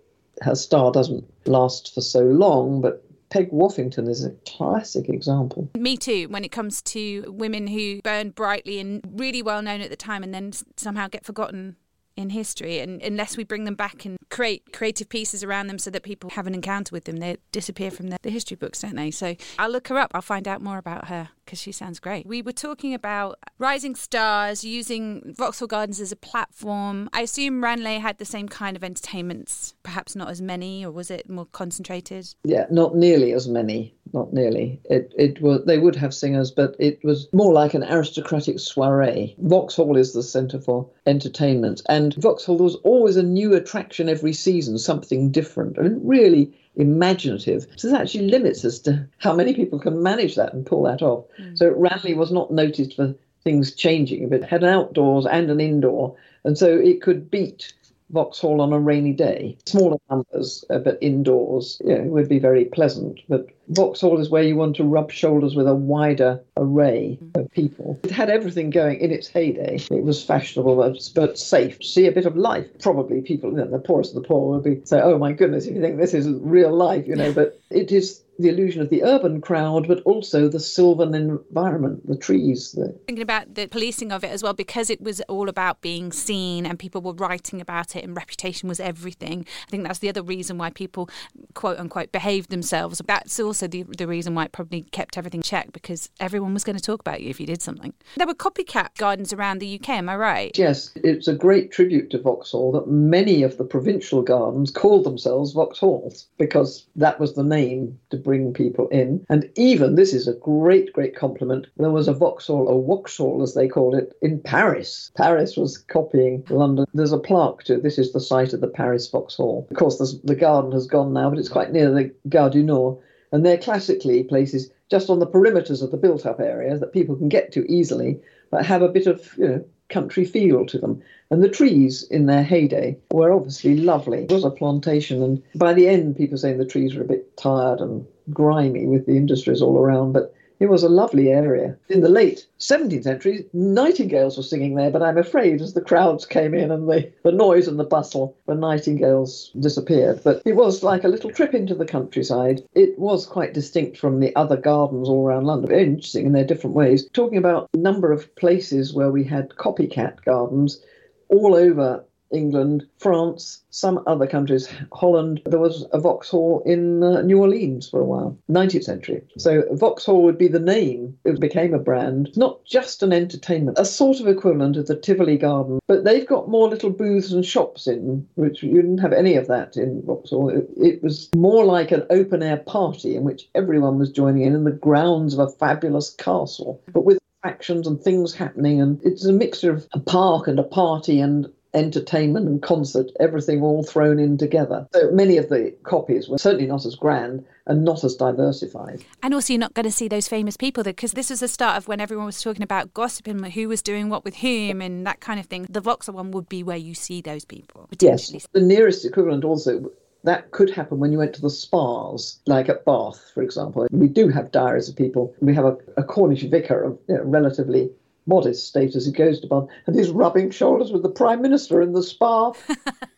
her star doesn't last for so long, but Peg Woffington is a classic example. Me too, when it comes to women who burn brightly and really well known at the time and then somehow get forgotten in history and unless we bring them back and create creative pieces around them so that people have an encounter with them they disappear from the, the history books don't they? So i'll look her up. I'll find out more about her because she sounds great. We were talking about rising stars using vauxhall gardens as a platform. I assume ranelagh had the same kind of entertainments perhaps not as many or was it more concentrated? Yeah not nearly as many not nearly. It, it was they would have singers but it was more like an aristocratic soiree. Vauxhall is the centre for entertainment and Vauxhall, was always a new attraction every season, something different. I mean, really imaginative. So there's actually limits as to how many people can manage that and pull that off. Mm. So Ranelagh was not noticed for things changing, but had an outdoors and an indoor. And so it could beat Vauxhall on a rainy day. Smaller numbers, uh, but indoors, yeah, it would be very pleasant. But Vauxhall is where you want to rub shoulders with a wider array of people. It had everything going in its heyday. It was fashionable, but, but safe. See a bit of life. Probably people, you know, the poorest of the poor, would be say, "Oh my goodness, if you think this is real life," you know. But it is the illusion of the urban crowd, but also the sylvan environment, the trees. The... Thinking about the policing of it as well, because it was all about being seen and people were writing about it and reputation was everything. I think that's the other reason why people, quote unquote, behaved themselves. That's also the, the reason why it probably kept everything checked because everyone was going to talk about you if you did something. There were copycat gardens around the UK, am I right? Yes, it's a great tribute to Vauxhall that many of the provincial gardens called themselves Vauxhalls because that was the name to bring people in. And even, this is a great, great compliment, there was a Vauxhall, or Vauxhall as they called it, in Paris. Paris was copying London. There's a plaque to this is the site of the Paris Vauxhall. Of course, the garden has gone now, but it's quite near the Gare du Nord. And they're classically places just on the perimeters of the built up areas that people can get to easily, but have a bit of, you know, country feel to them. And the trees in their heyday were obviously lovely. It was a plantation, and by the end, people saying the trees were a bit tired and grimy with the industries all around, but it was a lovely area. In the late 17th century, nightingales were singing there, but I'm afraid as the crowds came in and the, the noise and the bustle, the nightingales disappeared. But it was like a little trip into the countryside. It was quite distinct from the other gardens all around London. Interesting in their different ways. Talking about number of places where we had copycat gardens all over England, France, some other countries, Holland. There was a Vauxhall in uh, New Orleans for a while, 19th century. So Vauxhall would be the name. It became a brand, not just an entertainment, a sort of equivalent of the Tivoli Garden. But they've got more little booths and shops in, which you didn't have any of that in Vauxhall. It, it was more like an open air party in which everyone was joining in in the grounds of a fabulous castle, but with actions and things happening and it's a mixture of a park and a party and entertainment and concert, everything all thrown in together. So many of the copies were certainly not as grand and not as diversified. And also, you're not going to see those famous people because this was the start of when everyone was talking about gossiping, who was doing what with whom, and that kind of thing. The Vauxhall one would be where you see those people. Yes, the nearest equivalent also that could happen when you went to the spas, like at Bath, for example. We do have diaries of people. We have a, a Cornish vicar of you know, relatively modest status he goes to Bath, and he's rubbing shoulders with the Prime Minister in the spa.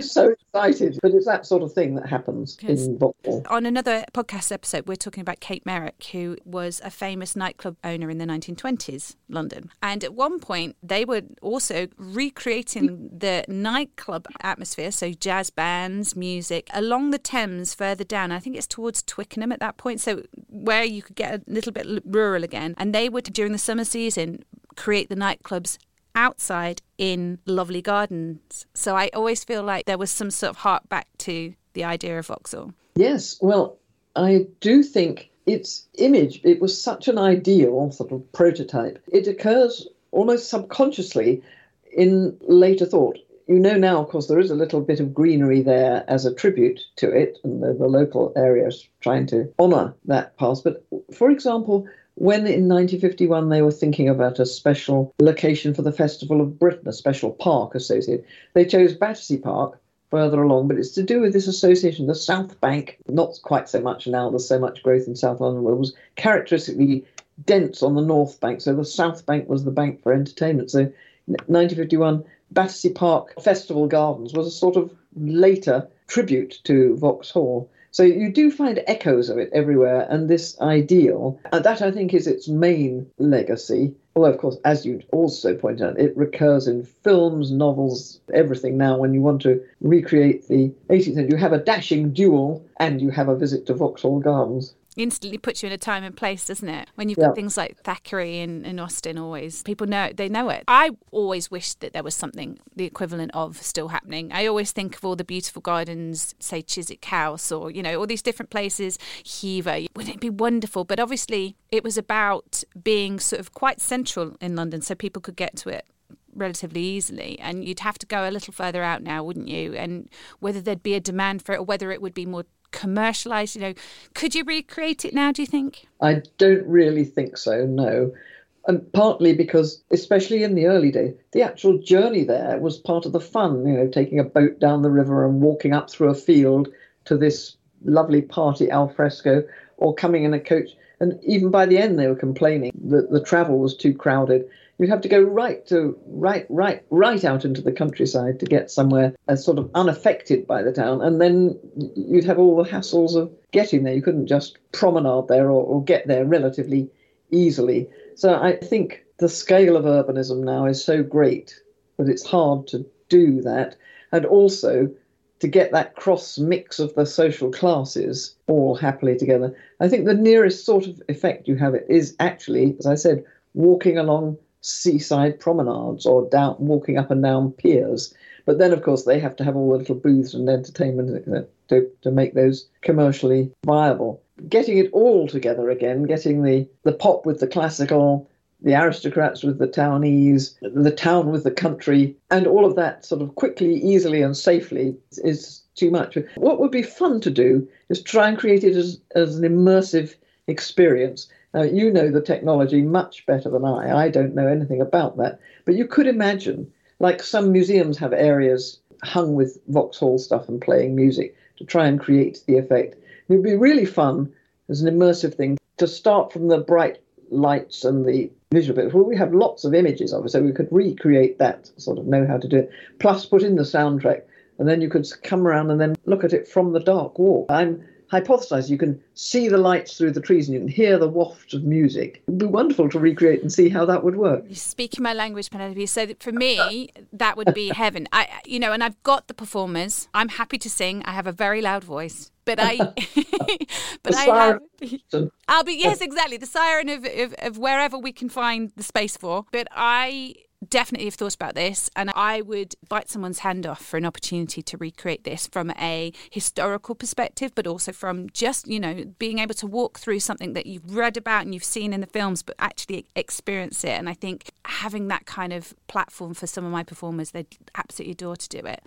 So excited. But it's that sort of thing that happens in Vauxhall. On another podcast episode, we're talking about Kate Meyrick, who was a famous nightclub owner in the 1920s, London. And at one point, they were also recreating the nightclub atmosphere, so jazz bands, music, along the Thames further down. I think it's towards Twickenham at that point, so where you could get a little bit rural again. And they would, during the summer season, create the nightclubs outside in lovely gardens. So I always feel like there was some sort of heart back to the idea of Vauxhall. Yes, well, I do think its image, it was such an ideal sort of prototype. It occurs almost subconsciously in later thought. You know now, of course, there is a little bit of greenery there as a tribute to it, and the, the local areas trying to honour that past. But for example, when in 1951 they were thinking about a special location for the Festival of Britain, a special park associated, they chose Battersea Park further along, but it's to do with this association. The South Bank, not quite so much now, there's so much growth in South London, was characteristically dense on the North Bank. So the South Bank was the bank for entertainment. So 1951, Battersea Park Festival Gardens was a sort of later tribute to Vauxhall. So you do find echoes of it everywhere, and this ideal, and that I think is its main legacy. Although, of course, as you also point out, it recurs in films, novels, everything now. When you want to recreate the 18th century, you have a dashing duel and you have a visit to Vauxhall Gardens instantly puts you in a time and place, doesn't it? When you've yeah. got things like Thackeray and, and Austen, always people know they know it. I always wish that there was something the equivalent of still happening. I always think of all the beautiful gardens, say Chiswick House, or you know all these different places. Hever, wouldn't it be wonderful? But obviously, it was about being sort of quite central in London, so people could get to it relatively easily and you'd have to go a little further out now wouldn't you and whether there'd be a demand for it or whether it would be more commercialized? You know, could you recreate it now? Do you think? I don't really think so. No. And partly because, especially in the early days, the actual journey there was part of the fun. You know, taking a boat down the river and walking up through a field to this lovely party al fresco, or coming in a coach. And even by the end, they were complaining that the travel was too crowded you'd have to go right to right, right, right out into the countryside to get somewhere as sort of unaffected by the town, and then you'd have all the hassles of getting there. You couldn't just promenade there or, or get there relatively easily. So I think the scale of urbanism now is so great that it's hard to do that, and also to get that cross mix of the social classes all happily together. I think the nearest sort of effect you have it is actually, as I said, walking along seaside promenades or down walking up and down piers. But then, of course, they have to have all the little booths and entertainment to, to make those commercially viable. Getting it all together again, getting the, the pop with the classical, the aristocrats with the townies, the town with the country, and all of that sort of quickly, easily, and safely is too much. What would be fun to do is try and create it as, as an immersive experience now, you know the technology much better than I. I don't know anything about that. But you could imagine, like some museums have areas hung with Vauxhall stuff and playing music to try and create the effect. It would be really fun as an immersive thing to start from the bright lights and the visual bits. Well, we have lots of images so we could recreate that, sort of know how to do it, plus put in the soundtrack, and then you could come around and then look at it from the dark walk. I'm hypothesize you can see the lights through the trees and you can hear the waft of music. It'd be wonderful to recreate and see how that would work. You're speaking my language, Penelope. So for me, that would be heaven. I, you know, and I've got the performers. I'm happy to sing. I have a very loud voice. But I, but I have, I'll be yes, exactly the siren of, of of wherever we can find the space for. But I definitely have thought about this, and I would bite someone's hand off for an opportunity to recreate this from a historical perspective, but also from just, you know, being able to walk through something that you've read about and you've seen in the films, but actually experience it. And I think having that kind of platform for some of my performers, they'd absolutely adore to do it.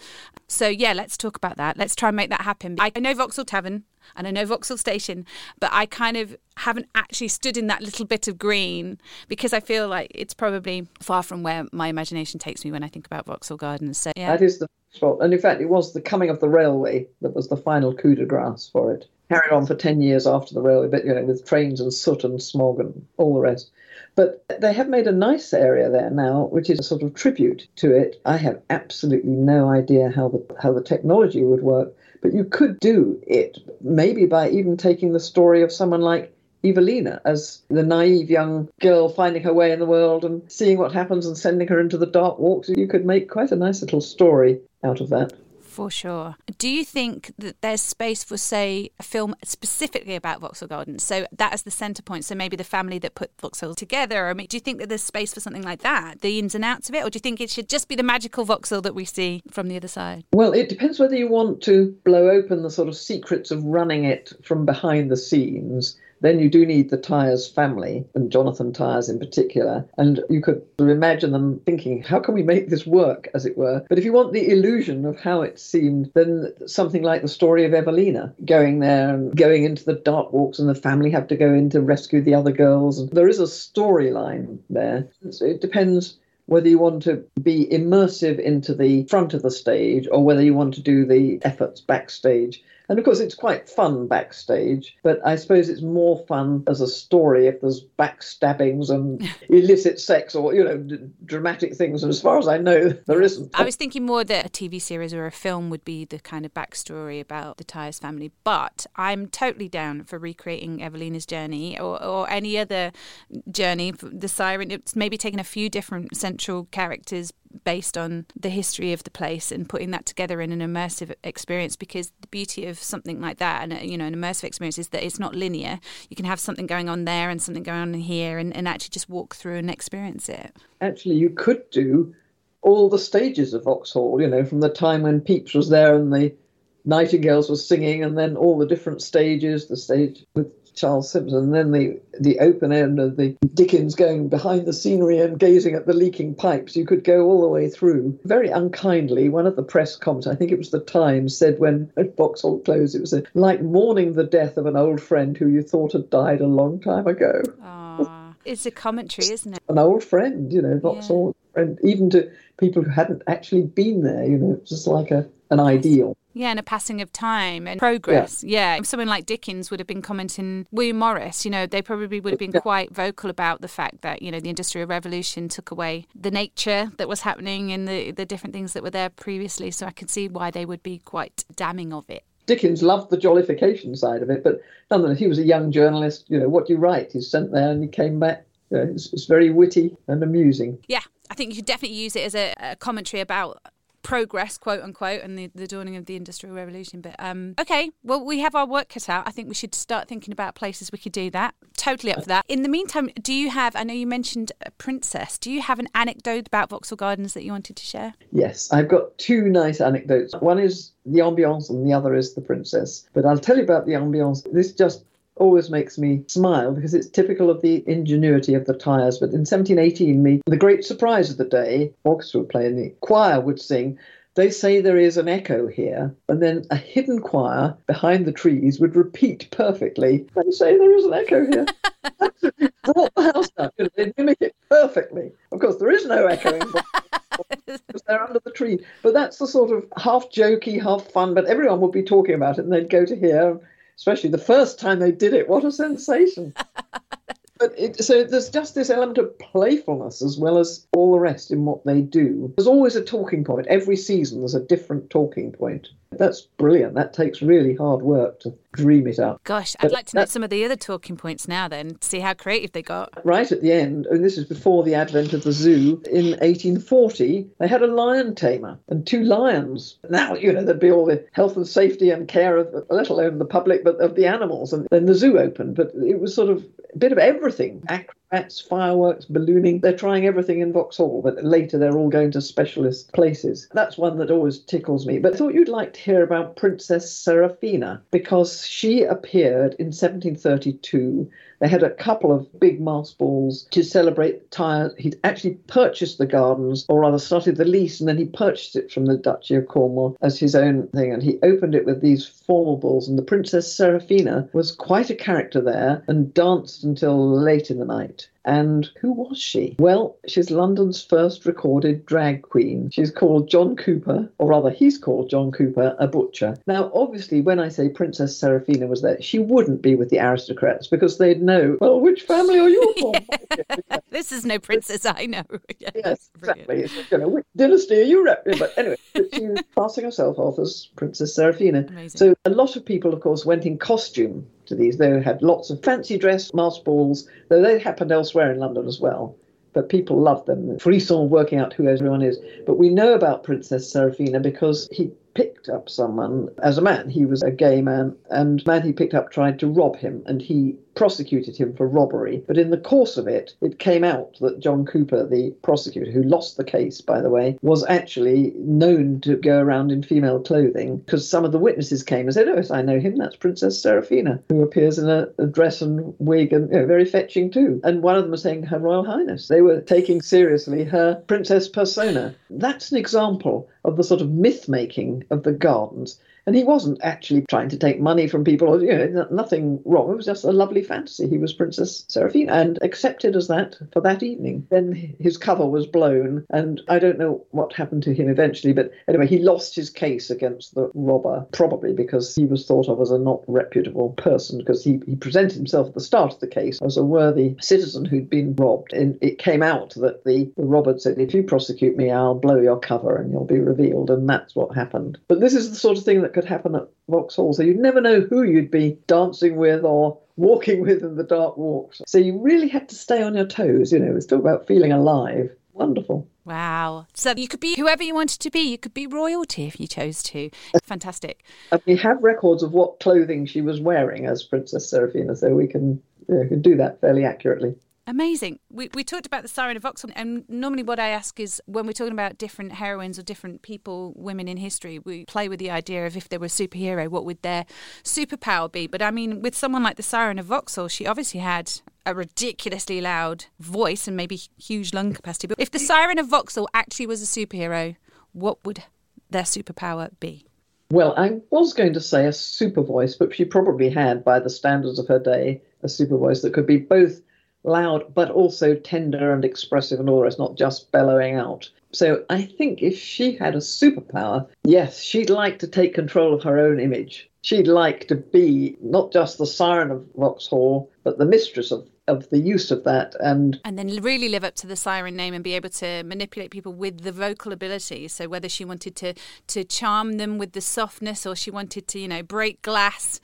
So, yeah, let's talk about that. Let's try and make that happen. I know Vauxhall Tavern and I know Vauxhall Station, but I kind of haven't actually stood in that little bit of green because I feel like it's probably far from where my imagination takes me when I think about Vauxhall Gardens. So yeah. That is the spot. And in fact, it was the coming of the railway that was the final coup de grace for it. Carried on for 10 years after the railway, but you know, with trains and soot and smog and all the rest. But they have made a nice area there now, which is a sort of tribute to it. I have absolutely no idea how the how the technology would work, but you could do it maybe by even taking the story of someone like Evelina as the naive young girl finding her way in the world and seeing what happens and sending her into the dark walks. You could make quite a nice little story out of that. For sure. Do you think that there's space for, say, a film specifically about Vauxhall Gardens? So that is the centre point. So maybe the family that put Vauxhall together. I mean, do you think that there's space for something like that, the ins and outs of it? Or do you think it should just be the magical Vauxhall that we see from the other side? Well, it depends whether you want to blow open the sort of secrets of running it from behind the scenes then you do need the Tyers family, and Jonathan Tyers in particular. And you could imagine them thinking, how can we make this work, as it were? But if you want the illusion of how it seemed, then something like the story of Evelina going there and going into the dark walks, and the family have to go in to rescue the other girls. There is a storyline there. So it depends whether you want to be immersive into the front of the stage or whether you want to do the efforts backstage And of course, it's quite fun backstage, but I suppose it's more fun as a story if there's backstabbings and illicit sex or, you know, d- dramatic things. And as far as I know, there isn't. I was thinking more that a TV series or a film would be the kind of backstory about the Tyers family, but I'm totally down for recreating Evelina's journey or, or any other journey. The Siren, it's maybe taking a few different central characters based on the history of the place and putting that together in an immersive experience because the beauty of something like that and uh, you know an immersive experience is that it's not linear. You can have something going on there and something going on here and, and actually just walk through and experience it. Actually you could do all the stages of Vauxhall, you know, from the time when Pepys was there and the Nightingales were singing, and then all the different stages, the stage with Charles Simpson, and then the, the open end of the Dickens going behind the scenery and gazing at the leaking pipes. You could go all the way through. Very unkindly, one of the press comments, I think it was the Times, said when at Vauxhall closed, it was a, like mourning the death of an old friend who you thought had died a long time ago. Aww. It's a commentary, isn't it? An old friend, you know, Vauxhall, yeah. and even to people who hadn't actually been there, you know, just like a an ideal. Yeah, and a passing of time and progress. Yeah. yeah. Someone like Dickens would have been commenting, William Morris, you know, they probably would have been quite vocal about the fact that, you know, the Industrial Revolution took away the nature that was happening and the, the different things that were there previously. So I can see why they would be quite damning of it. Dickens loved the jollification side of it, but nonetheless, he was a young journalist. You know, what do you write? He's sent there and he came back. You know, it's, it's very witty and amusing. Yeah, I think you could definitely use it as a, a commentary about progress, quote unquote, and the, the dawning of the Industrial Revolution. But um, okay, well, we have our work cut out. I think we should start thinking about places we could do that. Totally up for that. In the meantime, do you have, I know you mentioned a princess, do you have an anecdote about Vauxhall Gardens that you wanted to share? Yes, I've got two nice anecdotes. One is the ambiance and the other is the princess. But I'll tell you about the ambiance. This just always makes me smile because it's typical of the ingenuity of the Tyers. But in 1718, the, the great surprise of the day, orchestra would play and the choir would sing. They say there is an echo here, and then a hidden choir behind the trees would repeat perfectly. They say there is an echo here. brought the house down. They mimic it perfectly. Of course, there is no echoing. because they're under the tree. But that's the sort of half jokey, half fun. But everyone would be talking about it, and they'd go to hear especially the first time they did it. What a sensation! but it, so there's just this element of playfulness as well as all the rest in what they do. There's always a talking point. Every season there's a different talking point. That's brilliant. That takes really hard work to dream it up. Gosh, I'd but like to know some of the other talking points now then, see how creative they got. Right at the end, and this is before the advent of the zoo, in 1840, they had a lion tamer and two lions. Now, you know, there'd be all the health and safety and care of, let alone the public, but of the animals. And then the zoo opened, but it was sort of a bit of everything acrobats, fireworks, ballooning. They're trying everything in Vauxhall, but later they're all going to specialist places. That's one that always tickles me. But I thought you'd like to hear about Princess Seraphina because she appeared in 1732 they had a couple of big mass balls to celebrate Tyers. He'd actually purchased the gardens, or rather started the lease, and then he purchased it from the Duchy of Cornwall as his own thing. And he opened it with these formal balls. And the Princess Seraphina was quite a character there and danced until late in the night. And who was she? Well, she's London's first recorded drag queen. She's called John Cooper, or rather, he's called John Cooper, a butcher. Now, obviously, when I say Princess Seraphina was there, she wouldn't be with the aristocrats because they'd know, well, which family are you from? yeah. This is no princess I know. yes, exactly. It's, you know, which dynasty are you representing? But anyway, she's passing herself off as Princess Seraphina. Amazing. So a lot of people, of course, went in costume to these. They had lots of fancy dress mass balls, though they happened elsewhere in London as well. But people loved them. Frisson working out who everyone is. But we know about Princess Seraphina because he picked up someone as a man. He was a gay man, and man he picked up tried to rob him, and he prosecuted him for robbery. But in the course of it, it came out that John Cooper, the prosecutor, who lost the case, by the way, was actually known to go around in female clothing because some of the witnesses came and said, Oh, yes, I know him. That's Princess Seraphina, who appears in a, a dress and wig and you know, very fetching too. And one of them was saying, Her Royal Highness. They were taking seriously her princess persona. That's an example of the sort of myth making of the gardens And he wasn't actually trying to take money from people or, you know, nothing wrong. It was just a lovely fantasy. He was Princess Seraphina and accepted as that for that evening. Then his cover was blown, and I don't know what happened to him eventually, but anyway, he lost his case against the robber, probably because he was thought of as a not reputable person, because he, he presented himself at the start of the case as a worthy citizen who'd been robbed. And it came out that the, the robber said, If you prosecute me, I'll blow your cover and you'll be revealed. And that's what happened. But this is the sort of thing that could happen at Vauxhall. So you'd never know who you'd be dancing with or walking with in the dark walks. So you really had to stay on your toes. You know, it's talk about feeling alive. Wonderful. Wow. So you could be whoever you wanted to be. You could be royalty if you chose to. Fantastic. And we have records of what clothing she was wearing as Princess Seraphina, so we can, you know, can do that fairly accurately. Amazing. We, we talked about the Siren of Vauxhall, and normally what I ask is when we're talking about different heroines or different people, women in history, we play with the idea of if they were a superhero, what would their superpower be? But I mean, with someone like the Siren of Vauxhall, she obviously had a ridiculously loud voice and maybe huge lung capacity. But if the Siren of Vauxhall actually was a superhero, what would their superpower be? Well, I was going to say a super voice, but she probably had, by the standards of her day, a super voice that could be both loud but also tender and expressive and all the rest, not just bellowing out. So I think if she had a superpower, yes, she'd like to take control of her own image. She'd like to be not just the siren of Vauxhall, but the mistress of, of the use of that and and then really live up to the siren name and be able to manipulate people with the vocal ability so whether she wanted to to charm them with the softness or she wanted to you know break glass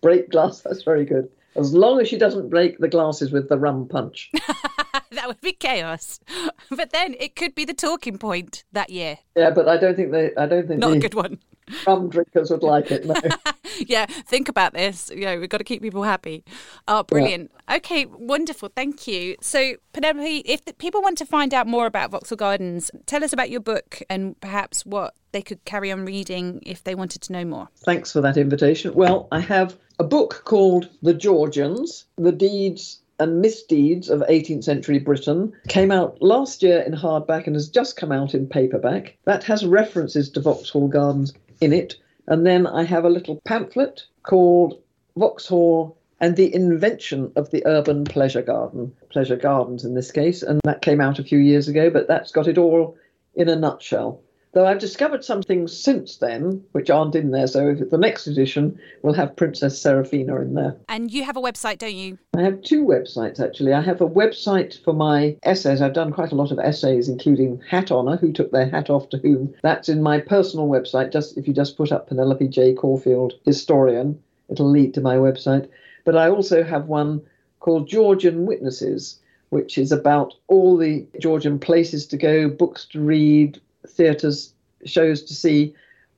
break glass that's very good as long as she doesn't break the glasses with the rum punch. that would be chaos. But then it could be the talking point that year. Yeah, but I don't think they. I don't think not a good one. Rum drinkers would like it. No. yeah, think about this. You know, we've got to keep people happy. Oh, brilliant. Yeah. Okay, wonderful. Thank you. So, Penelope, if the, people want to find out more about Vauxhall Gardens, tell us about your book and perhaps what they could carry on reading if they wanted to know more. Thanks for that invitation. Well, I have a book called The Georgians The Deeds and Misdeeds of 18th Century Britain came out last year in hardback and has just come out in paperback. That has references to Vauxhall Gardens in it. And then I have a little pamphlet called Vauxhall and the Invention of the Urban Pleasure Garden, Pleasure Gardens in this case. And that came out a few years ago, but that's got it all in a nutshell. Though I've discovered some things since then which aren't in there. So if the next edition will have Princess Seraphina in there. And you have a website, don't you? I have two websites actually. I have a website for my essays. I've done quite a lot of essays, including Hat Honour, who took their hat off to whom. That's in my personal website. Just if you just put up Penelope J. Corfield Historian, it'll lead to my website. But I also have one called Georgian Witnesses, which is about all the Georgian places to go, books to read, theatres, shows to see,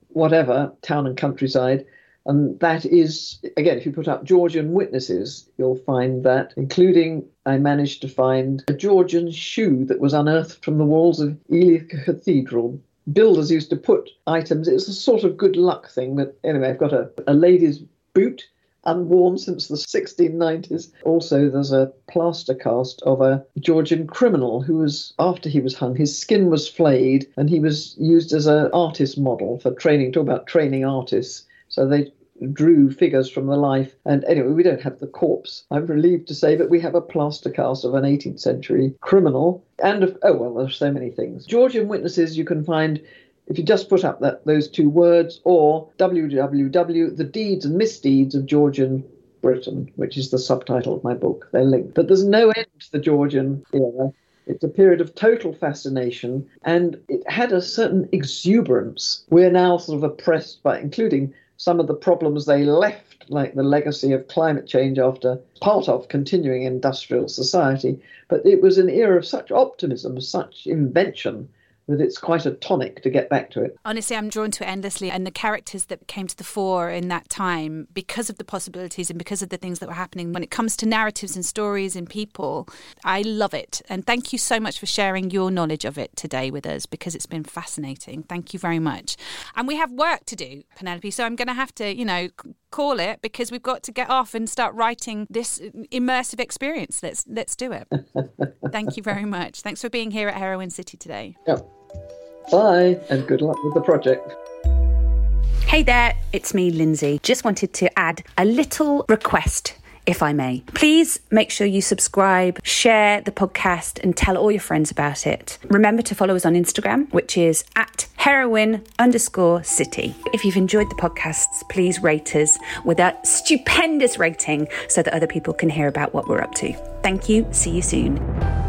whatever, town and countryside. And that is, again, if you put up Georgian witnesses, you'll find that, including I managed to find a Georgian shoe that was unearthed from the walls of Ely Cathedral. Builders used to put items, it's a sort of good luck thing, but anyway, I've got a, a lady's boot unworn since the 1690s. Also, there's a plaster cast of a Georgian criminal who was, after he was hung, his skin was flayed and he was used as an artist model for training, talk about training artists. So they drew figures from the life. And anyway, we don't have the corpse, I'm relieved to say, but we have a plaster cast of an 18th century criminal. And, of, oh, well, there's so many things. Georgian witnesses you can find if you just put up that, those two words, or www, the deeds and misdeeds of Georgian Britain, which is the subtitle of my book. They're linked. But there's no end to the Georgian era. It's a period of total fascination, and it had a certain exuberance. We're now sort of oppressed by, including some of the problems they left, like the legacy of climate change after part of continuing industrial society. But it was an era of such optimism, such invention, that it's quite a tonic to get back to it. Honestly, I'm drawn to it endlessly. And the characters that came to the fore in that time, because of the possibilities and because of the things that were happening, when it comes to narratives and stories and people, I love it. And thank you so much for sharing your knowledge of it today with us because it's been fascinating. Thank you very much. And we have work to do, Penelope. So I'm going to have to, you know, call it because we've got to get off and start writing this immersive experience. Let's let's do it. Thank you very much. Thanks for being here at Heroine City today. Bye, and good luck with the project. Hey there, it's me, Lynsey. Just wanted to add a little request if I may. Please make sure you subscribe, share the podcast, and tell all your friends about it. Remember to follow us on Instagram, which is at heroine underscore city. If you've enjoyed the podcasts, please rate us with a stupendous rating so that other people can hear about what we're up to. Thank you. See you soon.